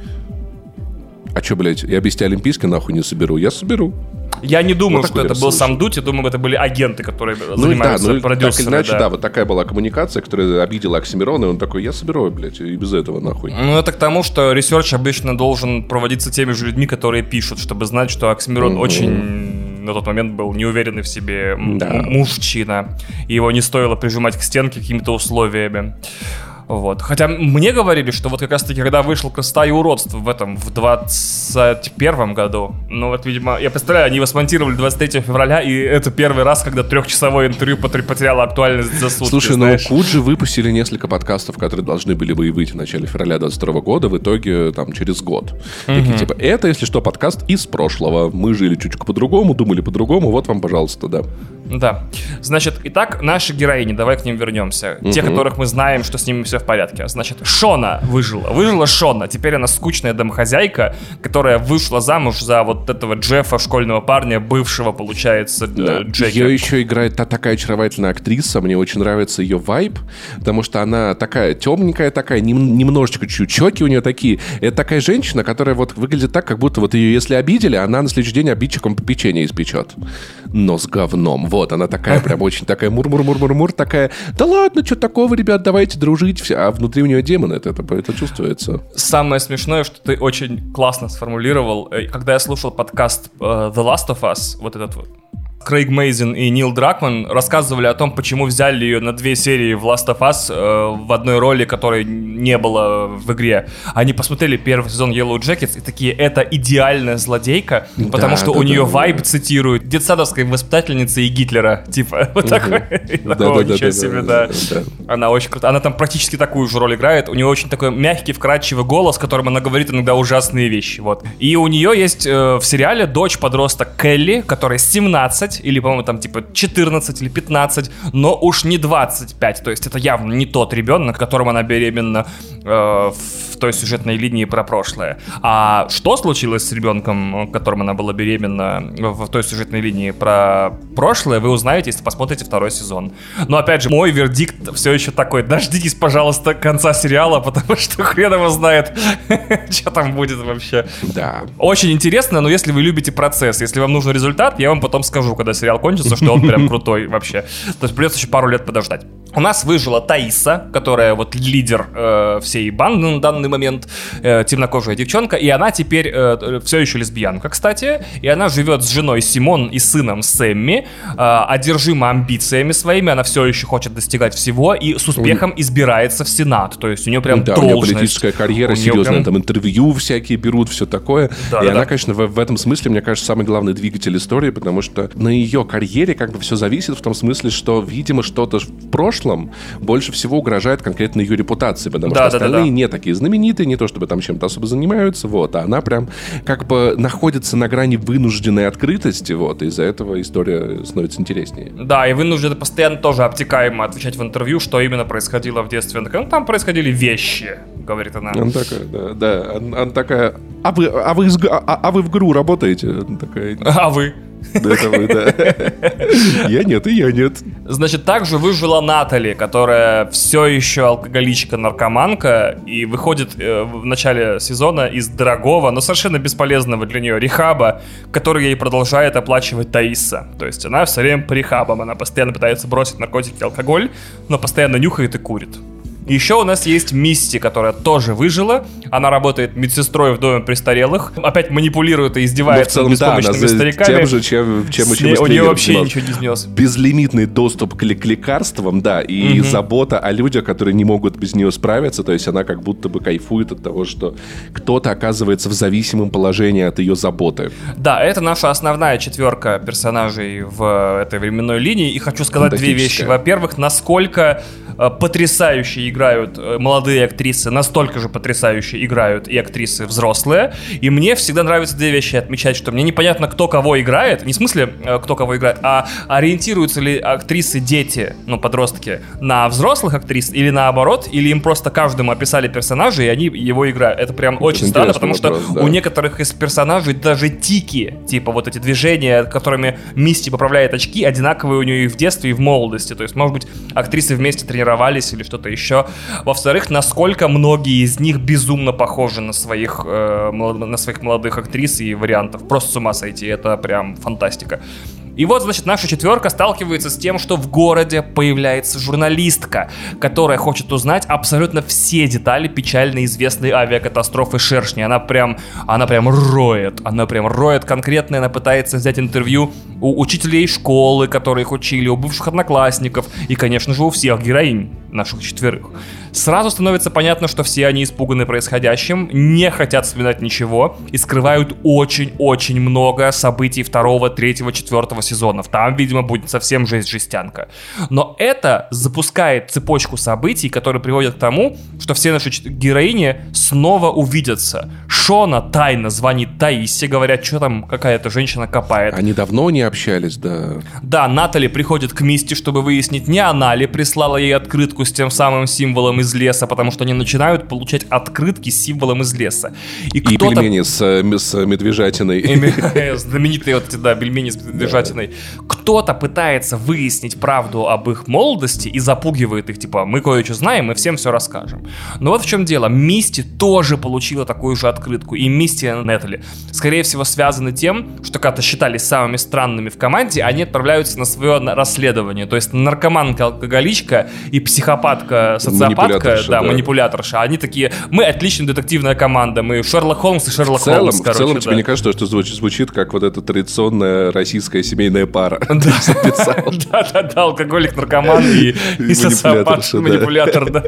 а что, блядь, я без тебя Олимпийский нахуй не соберу? Я соберу. Я не думаю, что это был сам я думаю, это были агенты, которые ну, занимаются да, ну, продюсерами. Так или иначе, да. да, вот такая была коммуникация, которая обидела Оксимирона, и он такой, я соберу, блядь, и без этого нахуй. Ну, это к тому, что research обычно должен проводиться теми же людьми, которые пишут, чтобы знать, что Оксимирон очень на тот момент был неуверенный в себе да. мужчина, и его не стоило прижимать к стенке какими-то условиями. Вот. Хотя мне говорили, что вот как раз-таки, когда вышел «Красота и уродство» в этом, в 21 году, ну вот, видимо, я представляю, они его смонтировали 23 февраля, и это первый раз, когда трехчасовое интервью потеряло актуальность за сутки, Слушай, ну Куджи выпустили несколько подкастов, которые должны были бы выйти в начале февраля 22 года, в итоге там через год. Угу. Такие типа, это, если что, подкаст из прошлого. Мы жили чуть-чуть по-другому, думали по-другому, вот вам, пожалуйста, да. Да. Значит, итак, наши героини, давай к ним вернемся. Угу. Те, которых мы знаем, что с ними все в порядке. Значит, Шона выжила. Выжила Шона. Теперь она скучная домохозяйка, которая вышла замуж за вот этого Джеффа, школьного парня, бывшего, получается, да. Джеки. Ее еще играет та такая очаровательная актриса. Мне очень нравится ее вайб, потому что она такая темненькая, такая, нем, немножечко чуть-чуть у нее такие. Это такая женщина, которая вот выглядит так, как будто вот ее, если обидели, она на следующий день обидчиком печенье испечет. Но с говном. Вот, она такая прям очень такая мур-мур-мур-мур-мур, такая, да ладно, что такого, ребят, давайте дружить. Все. А внутри у нее демон, это, это, это чувствуется. Самое смешное, что ты очень классно сформулировал. Э, когда я слушал подкаст uh, The Last of Us, вот этот вот, Крейг Мейзин и Нил Дракман рассказывали о том, почему взяли ее на две серии в Last of Us э, в одной роли, которой не было в игре. Они посмотрели первый сезон Yellow Jackets и такие, это идеальная злодейка, да, потому что да, у нее да, вайб да. цитирует детсадовской воспитательницы и Гитлера. Типа, [LAUGHS] вот такой. [LAUGHS] Ничего себе, да. Она очень крутая. Она там практически такую же роль играет. У нее очень такой мягкий, вкрадчивый голос, которым она говорит иногда ужасные вещи. Вот. И у нее есть э, в сериале дочь подросток Келли, которая 17 15, или, по-моему, там типа 14 или 15, но уж не 25. То есть это явно не тот ребенок, которым она беременна э, в той сюжетной линии про прошлое. А что случилось с ребенком, которым она была беременна в, той сюжетной линии про прошлое, вы узнаете, если посмотрите второй сезон. Но опять же, мой вердикт все еще такой. Дождитесь, пожалуйста, конца сериала, [LAUGHS] потому что хрен его знает, [LAUGHS] что там будет вообще. Да. Очень интересно, но если вы любите процесс, если вам нужен результат, я вам потом скажу, когда сериал кончится, что он прям крутой вообще. То есть придется еще пару лет подождать. У нас выжила Таиса, которая вот лидер э, всей банды на данный момент, э, темнокожая девчонка, и она теперь э, все еще лесбиянка, кстати, и она живет с женой Симон и сыном Сэмми, э, одержима амбициями своими, она все еще хочет достигать всего и с успехом избирается в Сенат, то есть у нее прям да, должность. у нее политическая карьера серьезная, прям... там интервью всякие берут, все такое, да, и да, она, да. конечно, в, в этом смысле, мне кажется, самый главный двигатель истории, потому что на ее карьере как бы все зависит в том смысле, что, видимо, что-то в прошлом больше всего угрожает конкретно ее репутации, потому да, что да, остальные да, да. не такие знаменитые, не то чтобы там чем-то особо занимаются, вот, а она прям как бы находится на грани вынужденной открытости, вот, из-за этого история становится интереснее. Да, и вынуждена постоянно тоже обтекаемо отвечать в интервью, что именно происходило в детстве. Ну, там происходили вещи, говорит она. Она такая, да, да, она, она такая, а вы, а вы, а, а вы в ГРУ работаете? Она такая, [LAUGHS] а вы? Да, это вы, да. Я нет, и я нет. Значит, также выжила Натали, которая все еще алкоголичка-наркоманка и выходит э, в начале сезона из дорогого, но совершенно бесполезного для нее рехаба, который ей продолжает оплачивать Таиса. То есть она все время по рехабам, она постоянно пытается бросить наркотики и алкоголь, но постоянно нюхает и курит. Еще у нас есть Мисти, которая тоже выжила. Она работает медсестрой в доме престарелых. Опять манипулирует и издевается над беспомощными да, стариками. Тем же, чем, чем, чем У нее вообще снес. ничего не снес. Безлимитный доступ к, к лекарствам, да, и угу. забота о людях, которые не могут без нее справиться. То есть она как будто бы кайфует от того, что кто-то оказывается в зависимом положении от ее заботы. Да, это наша основная четверка персонажей в этой временной линии. И хочу сказать две вещи. Во-первых, насколько Э, потрясающе играют э, молодые актрисы, настолько же потрясающе играют и актрисы взрослые. И мне всегда нравится две вещи отмечать, что мне непонятно, кто кого играет, не в смысле, э, кто кого играет, а ориентируются ли актрисы, дети, ну, подростки, на взрослых актрис или наоборот, или им просто каждому описали персонажа, и они его играют. Это прям очень Это странно, потому вопрос, что да. у некоторых из персонажей даже тики, типа вот эти движения, которыми Мисти поправляет очки, одинаковые у нее и в детстве, и в молодости. То есть, может быть, актрисы вместе тренируются тренировались или что-то еще. Во-вторых, насколько многие из них безумно похожи на своих, э, на своих молодых актрис и вариантов. Просто с ума сойти, это прям фантастика. И вот, значит, наша четверка сталкивается с тем, что в городе появляется журналистка, которая хочет узнать абсолютно все детали печально известной авиакатастрофы Шершни. Она прям, она прям роет, она прям роет конкретно, она пытается взять интервью у учителей школы, которые их учили, у бывших одноклассников и, конечно же, у всех героинь наших четверых. Сразу становится понятно, что все они испуганы происходящим, не хотят вспоминать ничего и скрывают очень-очень много событий второго, третьего, четвертого сезонов. Там, видимо, будет совсем жесть-жестянка. Но это запускает цепочку событий, которые приводят к тому, что все наши героини снова увидятся. Шона тайно звонит Таисе, говорят, что там какая-то женщина копает. Они давно не общались, да. Да, Натали приходит к Мисти, чтобы выяснить, не она ли прислала ей открытку с тем самым символом из леса, потому что они начинают получать открытки с символом из леса. И, и пельмени с, э, с медвежатиной. [LAUGHS] Знаменитые вот эти, да, пельмени с медвежатиной. Кто-то пытается выяснить правду об их молодости и запугивает их, типа, мы кое-что знаем, мы всем все расскажем. Но вот в чем дело. Мисти тоже получила такую же открытку. И Мисти и Нетали, скорее всего, связаны тем, что когда-то считались самыми странными в команде, они отправляются на свое расследование. То есть наркоманка-алкоголичка и психопат психопатка, социопатка, да, да, манипуляторша. Они такие, мы отличная детективная команда, мы Шерлок Холмс и Шерлок в целом, Холмс, короче. В целом, да. тебе не кажется, что звучит, звучит как вот эта традиционная российская семейная пара? [LAUGHS] [LAUGHS] [LAUGHS] Да-да-да, алкоголик, наркоман и социопат, манипулятор, да.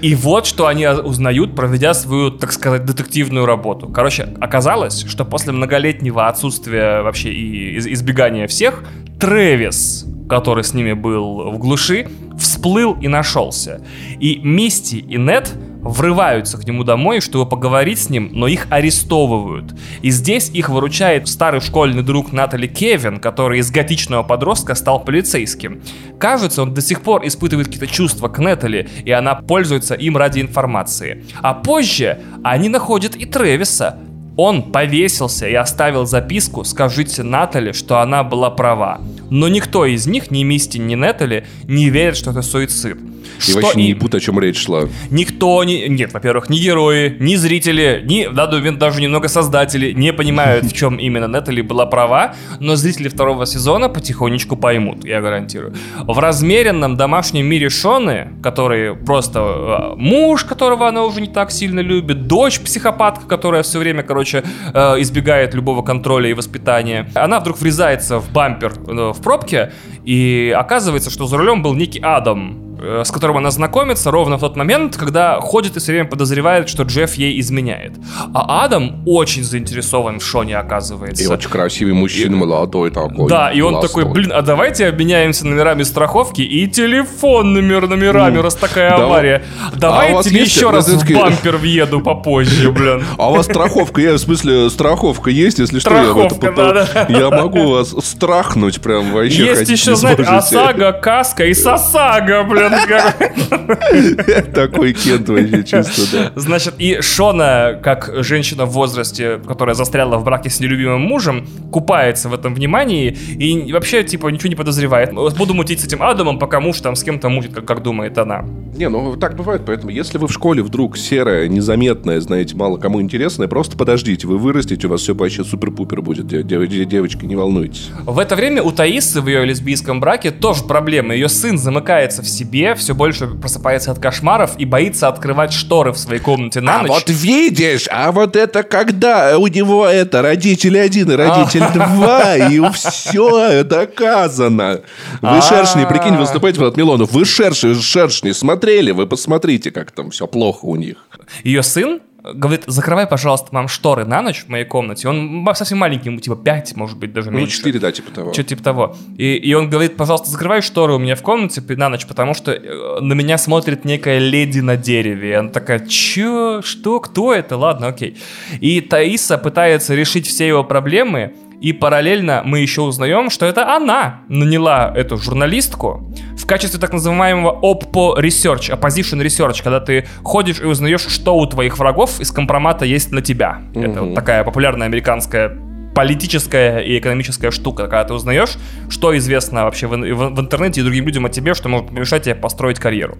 И вот, что они узнают, проведя свою, так сказать, детективную работу. Короче, оказалось, что после многолетнего отсутствия вообще и избегания всех, Трэвис, который с ними был в глуши, всплыл и нашелся. И Мисти и Нет врываются к нему домой, чтобы поговорить с ним, но их арестовывают. И здесь их выручает старый школьный друг Натали Кевин, который из готичного подростка стал полицейским. Кажется, он до сих пор испытывает какие-то чувства к Натали, и она пользуется им ради информации. А позже они находят и Тревиса, он повесился и оставил записку «Скажите Натали, что она была права». Но никто из них, ни Мисти, ни Натали, не верит, что это суицид. И что вообще не ебут, о чем речь шла. Никто не... Нет, во-первых, ни герои, ни зрители, ни, да, даже немного создатели не понимают, в [LAUGHS] чем именно Нетали была права, но зрители второго сезона потихонечку поймут, я гарантирую. В размеренном домашнем мире Шоны, который просто э, муж, которого она уже не так сильно любит, дочь психопатка, которая все время, короче, э, избегает любого контроля и воспитания, она вдруг врезается в бампер э, пробке, и оказывается, что за рулем был некий Адам, с которым она знакомится ровно в тот момент, когда ходит и все время подозревает, что Джефф ей изменяет. А Адам очень заинтересован в Шоне, оказывается. И очень красивый мужчина, и... молодой такой. Да, и он такой, блин, а давайте обменяемся номерами страховки и телефон номер номерами, ну, раз такая авария. Давай а тебе еще раз в бампер въеду попозже, блин. [LAUGHS] А у вас страховка, я в смысле, страховка есть, если что, я, это, да. я могу вас страхнуть прям вообще. Есть еще, знаете, ОСАГО, Каска и СОСАГО, блин. [LAUGHS] Такой Кент вообще чисто, да. Значит, и Шона, как женщина в возрасте, которая застряла в браке с нелюбимым мужем, купается в этом внимании и вообще, типа, ничего не подозревает. Буду мутить с этим Адамом, пока муж там с кем-то мутит, как, как думает она. Не, ну так бывает, поэтому если вы в школе вдруг серая, незаметная, знаете, мало кому интересная, просто подождите, вы вырастете, у вас все вообще супер-пупер будет, девочки, не волнуйтесь. В это время у Таисы в ее лесбийском браке тоже проблема. Ее сын замыкается в себе, все больше просыпается от кошмаров и боится открывать шторы в своей комнате на а ночь. А вот видишь, а вот это когда у него это родитель один и родитель а. [LAUGHS] два, и все доказано. Вы а. шершни, прикинь, выступаете в Милонов, вы шершни, шершни смотрели, вы посмотрите, как там все плохо у них. Ее сын говорит, закрывай, пожалуйста, мам шторы на ночь в моей комнате. Он совсем маленький, ему типа 5, может быть, даже ну, меньше. Ну, 4, да, типа того. Что-то типа того. И, и он говорит, пожалуйста, закрывай шторы у меня в комнате на ночь, потому что э, на меня смотрит некая леди на дереве. И она такая, чё, что, кто это? Ладно, окей. И Таиса пытается решить все его проблемы, и параллельно мы еще узнаем, что это она наняла эту журналистку в качестве так называемого OPPO Research, Opposition Research, когда ты ходишь и узнаешь, что у твоих врагов из компромата есть на тебя. Угу. Это вот такая популярная американская политическая и экономическая штука, когда ты узнаешь, что известно вообще в, в, в интернете и другим людям о тебе, что может помешать тебе построить карьеру.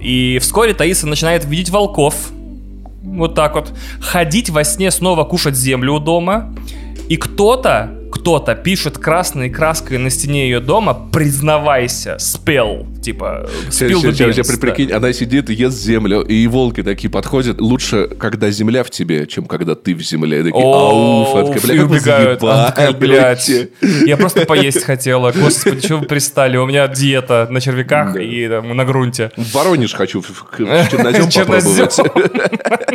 И вскоре Таиса начинает видеть волков, вот так вот, ходить во сне снова кушать землю у дома, и кто-то, кто-то пишет красной краской на стене ее дома, признавайся, спел, типа, спил сейчас, сейчас, прикинь, она сидит и ест землю, и волки такие подходят, лучше, когда земля в тебе, чем когда ты в земле. И такие, ауф, бля, убегают, блядь. Я просто поесть хотела, господи, чего вы пристали, у меня диета на червяках и на грунте. Воронеж хочу в чернозем [LAUGHS] попробовать.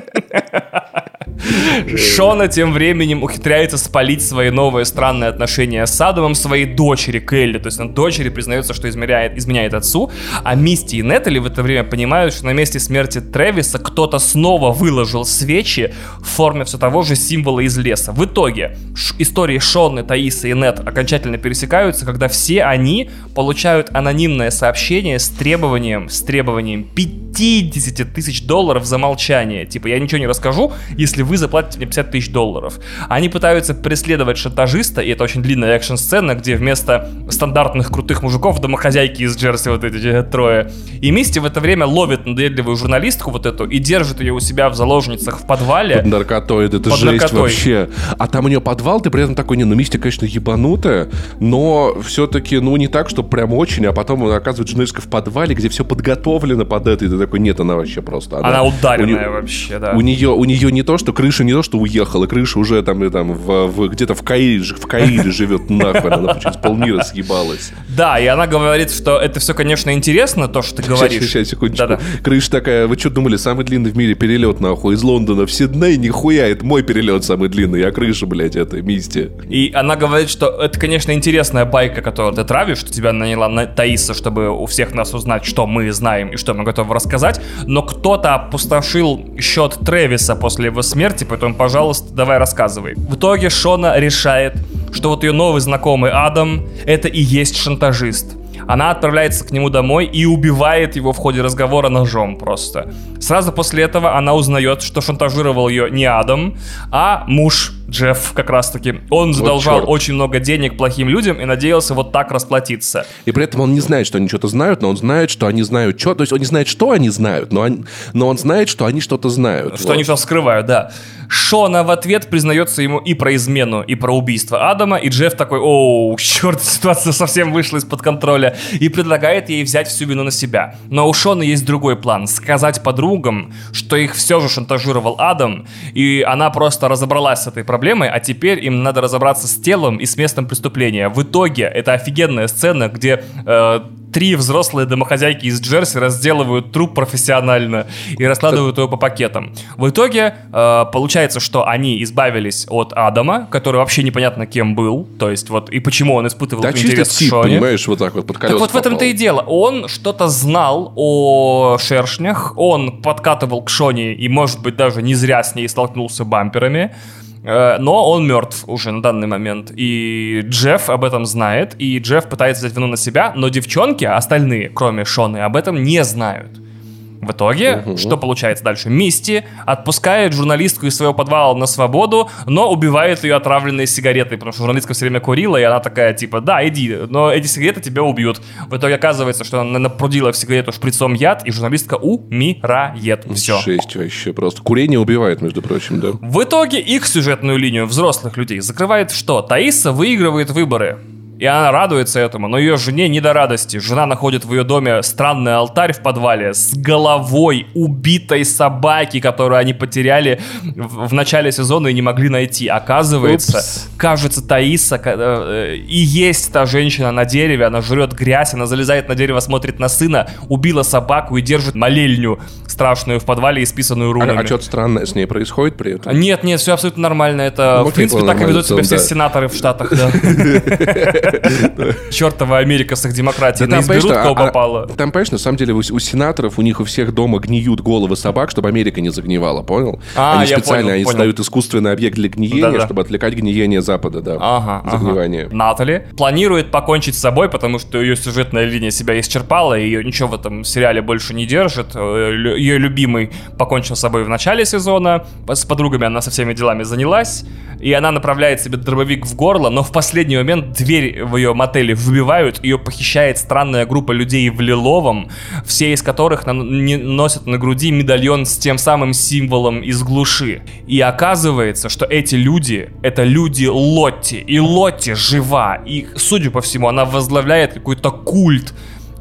Шона тем временем ухитряется спалить свои новые странные отношения с Адамом своей дочери Келли. То есть на дочери признается, что измеряет, изменяет отцу, а Мисти и Нетали в это время понимают, что на месте смерти Трэвиса кто-то снова выложил свечи в форме все того же символа из леса. В итоге истории Шоны, Таисы и Нет окончательно пересекаются, когда все они получают анонимное сообщение с требованием, с требованием пить 50 тысяч долларов за молчание. Типа, я ничего не расскажу, если вы заплатите мне 50 тысяч долларов. Они пытаются преследовать шантажиста, и это очень длинная экшн-сцена, где вместо стандартных крутых мужиков домохозяйки из Джерси вот эти э, трое. И Мисти в это время ловит надоедливую журналистку вот эту и держит ее у себя в заложницах в подвале. Под наркотой, это Под жесть наркотой. вообще. А там у нее подвал, ты при этом такой, не, ну Мисти, конечно, ебанутая, но все-таки, ну, не так, что прям очень, а потом он оказывается журналистка в подвале, где все подготовлено под это, и ты такой, нет, она вообще просто... Она у ударенная нее- вообще, да. У нее, у нее не то, что крыша не то, что уехала, крыша уже там, и там в, в- где-то в Каире, в Каире живет нахуй, она через полмира съебалась. Да, и она говорит, что это все, конечно, интересно, то, что ты говоришь. Сейчас, сейчас, секундочку. Да-да. Крыша такая, вы что думали, самый длинный в мире перелет, нахуй, из Лондона в Сидней? Нихуя, это мой перелет самый длинный, а крыша, блядь, это Мисти. И она говорит, что это, конечно, интересная байка, которую ты травишь, что тебя наняла на Таиса, чтобы у всех нас узнать, что мы знаем и что мы готовы рассказать, но кто-то опустошил счет Трэвиса после его смерти, поэтому, пожалуйста, давай рассказывай. В итоге Шона решает, что вот ее новый знакомый Адам — это и есть шантажист. Она отправляется к нему домой и убивает его в ходе разговора ножом просто. Сразу после этого она узнает, что шантажировал ее не Адам, а муж Джефф как раз-таки. Он задолжал черт. очень много денег плохим людям и надеялся вот так расплатиться. И при этом он не знает, что они что-то знают, но он знает, что они знают что. То есть он не знает, что они знают, но, он- но он знает, что они что-то знают. Что Вот. они что скрывают, да. Шона в ответ признается ему и про измену, и про убийство Адама, и Джефф такой, оу, черт, ситуация совсем вышла из-под контроля, и предлагает ей взять всю вину на себя. Но у Шона есть другой план, сказать подругам, что их все же шантажировал Адам, и она просто разобралась с этой проблемой, а теперь им надо разобраться с телом и с местом преступления. В итоге это офигенная сцена, где э, три взрослые домохозяйки из Джерси разделывают труп профессионально и раскладывают его по пакетам. В итоге э, получается, что они избавились от Адама, который вообще непонятно кем был, то есть вот и почему он испытывал Да, чисто интерес к тип, Шоне. понимаешь, вот так вот под Так вот в этом-то и дело. Он что-то знал о шершнях, он подкатывал к Шоне и, может быть, даже не зря с ней столкнулся бамперами. Э, Но он мертв уже на данный момент. И Джефф об этом знает. И Джефф пытается взять вину на себя. Но девчонки, остальные, кроме Шоны, об этом не знают. В итоге, что получается дальше? Мисти отпускает журналистку из своего подвала на свободу, но убивает ее отравленной сигаретой, потому что журналистка все время курила, и она такая, типа, да, иди, но эти сигареты тебя убьют. В итоге оказывается, что она напрудила в сигарету шприцом яд, и журналистка умирает. Все. Жесть вообще просто. Курение убивает, между прочим, да. В итоге их сюжетную линию взрослых людей закрывает что? Таиса выигрывает выборы. И она радуется этому, но ее жене не до радости. Жена находит в ее доме странный алтарь в подвале с головой убитой собаки, которую они потеряли в, в начале сезона и не могли найти. Оказывается, Упс. кажется, Таиса э, э, и есть та женщина на дереве, она жрет грязь, она залезает на дерево, смотрит на сына, убила собаку и держит молельню страшную в подвале, исписанную рунами. А, что-то странное с ней происходит при этом? Нет, нет, все абсолютно нормально. Это, Ну, в принципе, так и ведут себя нормально, все да. сенаторы в Штатах, да. [LAUGHS] [LAUGHS] Чертова Америка с их демократией. Она изберут, кого а- а- попало. Там, понимаешь, на самом деле у, сенаторов, у них у всех дома гниют головы собак, чтобы Америка не загнивала, понял? А, они специально, они создают искусственный объект для гниения, чтобы отвлекать гниение Запада, да. Ага. Загнивание. Натали планирует покончить с собой, потому что ее сюжетная линия себя исчерпала, и ее ничего в этом сериале больше не держит. Э, Ее любимый покончил с собой в начале сезона, с подругами она со всеми делами занялась, и она направляет себе дробовик в горло, но в последний момент дверь в ее мотеле выбивают, ее похищает странная группа людей в лиловом, все из которых носят на груди медальон с тем самым символом из глуши. И оказывается, что эти люди — это люди Лотти, и Лотти жива, и, судя по всему, она возглавляет какой-то культ,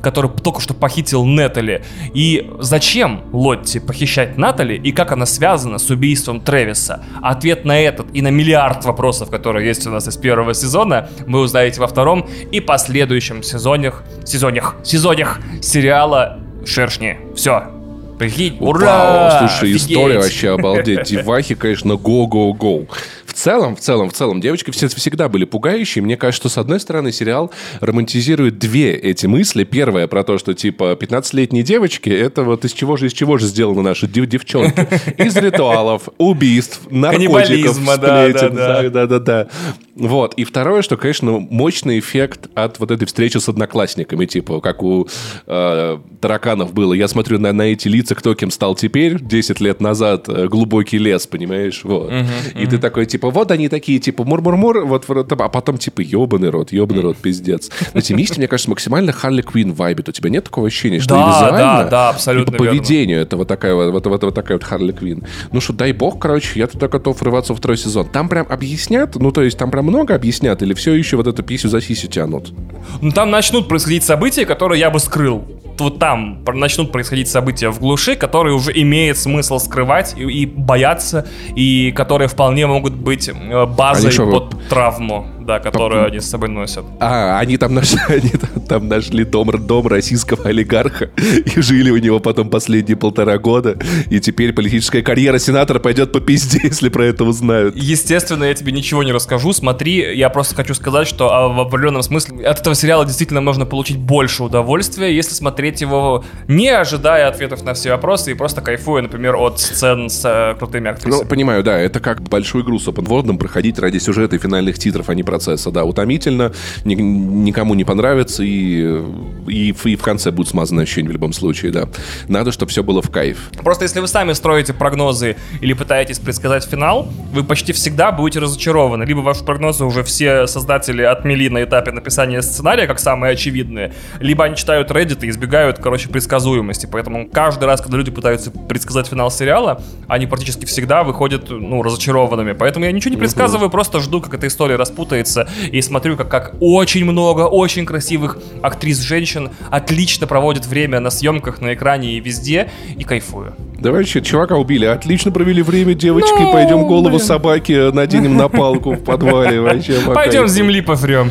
который только что похитил Нетали. И зачем Лотти похищать Натали, и как она связана с убийством Тревиса? Ответ на этот и на миллиард вопросов, которые есть у нас из первого сезона, вы узнаете во втором и последующем сезонах, сезонах, сезонах сериала «Шершни». Все. Прикинь, ура! Вау, слушай, Офигеть! история вообще обалдеть. Девахи, конечно, go-go-go. В целом, в целом, в целом, девочки все всегда были пугающие. Мне кажется, что, с одной стороны, сериал романтизирует две эти мысли. Первая про то, что, типа, 15-летние девочки, это вот из чего же, из чего же сделаны наши дев- девчонки? Из ритуалов, убийств, наркотиков, сплетен. да, да. Да-да-да. Вот. И второе, что, конечно, мощный эффект от вот этой встречи с одноклассниками, типа, как у э, тараканов было. Я смотрю на, на эти лица, кто кем стал теперь, 10 лет назад, э, глубокий лес, понимаешь? Вот. Uh-huh, uh-huh. И ты такой, типа, вот они такие, типа, мур-мур-мур, вот, а потом, типа, ебаный рот, ебаный рот, пиздец. Но эти мисти, мне кажется, максимально Харли Квин вайбит. У тебя нет такого ощущения, что да, визуально, да, да, абсолютно и по поведению это вот такая вот, вот, вот, вот такая вот Харли Квин. Ну что, дай бог, короче, я туда готов врываться во второй сезон. Там прям объяснят, ну то есть там прям много объяснят, или все еще вот эту писю за сисю тянут? Ну там начнут происходить события, которые я бы скрыл вот там начнут происходить события в глуши, которые уже имеет смысл скрывать и, и бояться, и которые вполне могут быть э, базой что, под травму, да, которую они с собой носят. А, они там нашли, [LAUGHS] они там, там нашли дом, дом российского олигарха и жили у него потом последние полтора года, и теперь политическая карьера сенатора пойдет по пизде, [LAUGHS] если про это узнают. Естественно, я тебе ничего не расскажу, смотри, я просто хочу сказать, что а, в определенном смысле от этого сериала действительно можно получить больше удовольствия, если смотреть его, не ожидая ответов на все вопросы и просто кайфуя, например, от сцен с э, крутыми актрисами. Ну, понимаю, да, это как большую игру с подводным проходить ради сюжета и финальных титров, а не процесса. Да, утомительно, ни, никому не понравится, и, и, и в конце будет смазанное ощущение в любом случае, да. Надо, чтобы все было в кайф. Просто если вы сами строите прогнозы или пытаетесь предсказать финал, вы почти всегда будете разочарованы. Либо ваши прогнозы уже все создатели отмели на этапе написания сценария, как самые очевидные, либо они читают Reddit и избегают короче, предсказуемости. Поэтому каждый раз, когда люди пытаются предсказать финал сериала, они практически всегда выходят, ну, разочарованными. Поэтому я ничего не предсказываю, просто жду, как эта история распутается, и смотрю, как, как очень много очень красивых актрис-женщин отлично проводят время на съемках, на экране и везде, и кайфую. Давай еще чувака убили. Отлично провели время, девочки. Ну, Пойдем голову блин. собаки наденем на палку в подвале. Вообще, Пойдем земли пофрем.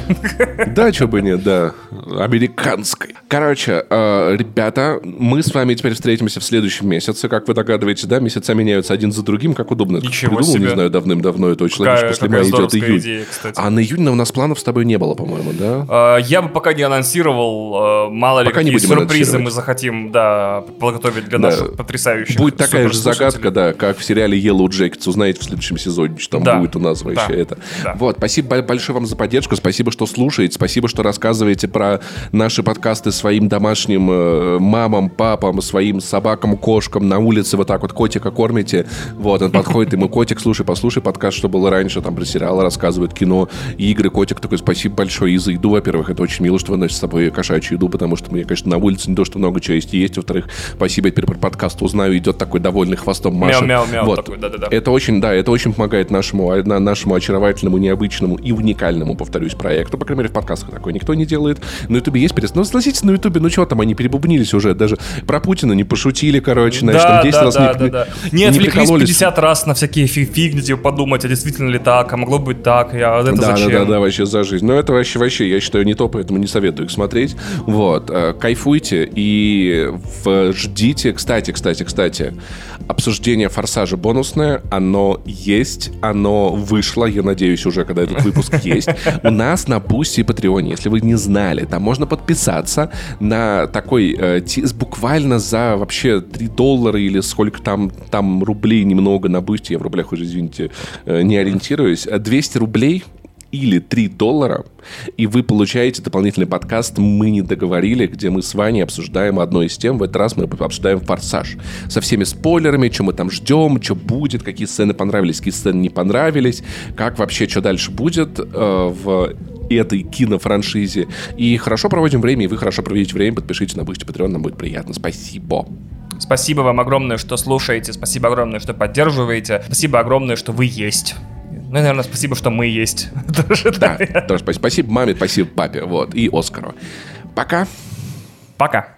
Да, что бы нет, да. Американской. Короче, э, ребята, мы с вами теперь встретимся в следующем месяце. Как вы догадываетесь, да, месяца меняются один за другим. Как удобно. Ничего Придумал, себе. не знаю, давным-давно это очень логично. После мая идет июнь. Идея, а на июнь у нас планов с тобой не было, по-моему, да? А, я бы пока не анонсировал. Э, мало ли, пока какие сюрпризы мы захотим, да, подготовить для да. наших потрясающих Будет такая же загадка, да, как в сериале Yellow Jackets. Узнаете в следующем сезоне, что там да. будет у нас вообще да. это. Да. Вот, спасибо большое вам за поддержку, спасибо, что слушаете, спасибо, что рассказываете про наши подкасты своим домашним э, мамам, папам, своим собакам, кошкам на улице вот так вот котика кормите. Вот, он подходит, ему котик, слушай, послушай подкаст, что было раньше, там про сериалы рассказывают, кино, игры. Котик такой, спасибо большое и за еду, во-первых, это очень мило, что вы носите с собой кошачью еду, потому что мне, конечно, на улице не то, что много чего есть и есть. Во-вторых, спасибо, теперь про подкаст узнаю, идет такой довольный хвостом Маша. Мяу-мяу-мяу вот. такой, да-да-да. Это очень, да, это очень помогает нашему, нашему очаровательному, необычному и уникальному, повторюсь, проекту. По крайней мере, в подкастах такое никто не делает. На Ютубе есть перец. Ну, согласитесь, на Ютубе, ну что там, они перебубнились уже. Даже про Путина не пошутили, короче, значит, да, там 10 да, раз да, не, да, да. не, не отвлеклись 50 раз на всякие фигни, типа подумать, а действительно ли так, а могло быть так, я, это да, зачем? Да, да, да, вообще за жизнь. Но это вообще, вообще, я считаю, не то, поэтому не советую их смотреть. Вот, э, кайфуйте и ждите. Кстати, кстати, кстати, обсуждение «Форсажа» бонусное, оно есть, оно вышло, я надеюсь, уже, когда этот выпуск [LAUGHS] есть. У нас на Бусти и Патреоне, если вы не знали, там можно подписаться на такой, э, буквально за вообще 3 доллара или сколько там, там рублей немного на Бусти, я в рублях уже, извините, э, не ориентируюсь, 200 рублей или 3 доллара, и вы получаете дополнительный подкаст «Мы не договорили», где мы с Ваней обсуждаем одно из тем. В этот раз мы обсуждаем «Форсаж». Со всеми спойлерами, что мы там ждем, что будет, какие сцены понравились, какие сцены не понравились, как вообще, что дальше будет э, в этой кинофраншизе. И хорошо проводим время, и вы хорошо проводите время. Подпишитесь на Boosty Patreon, нам будет приятно. Спасибо. Спасибо вам огромное, что слушаете. Спасибо огромное, что поддерживаете. Спасибо огромное, что вы есть. Ну, наверное, спасибо, что мы есть. [LAUGHS] Да, тоже спасибо. Спасибо маме, спасибо папе. Вот. И Оскару. Пока. Пока.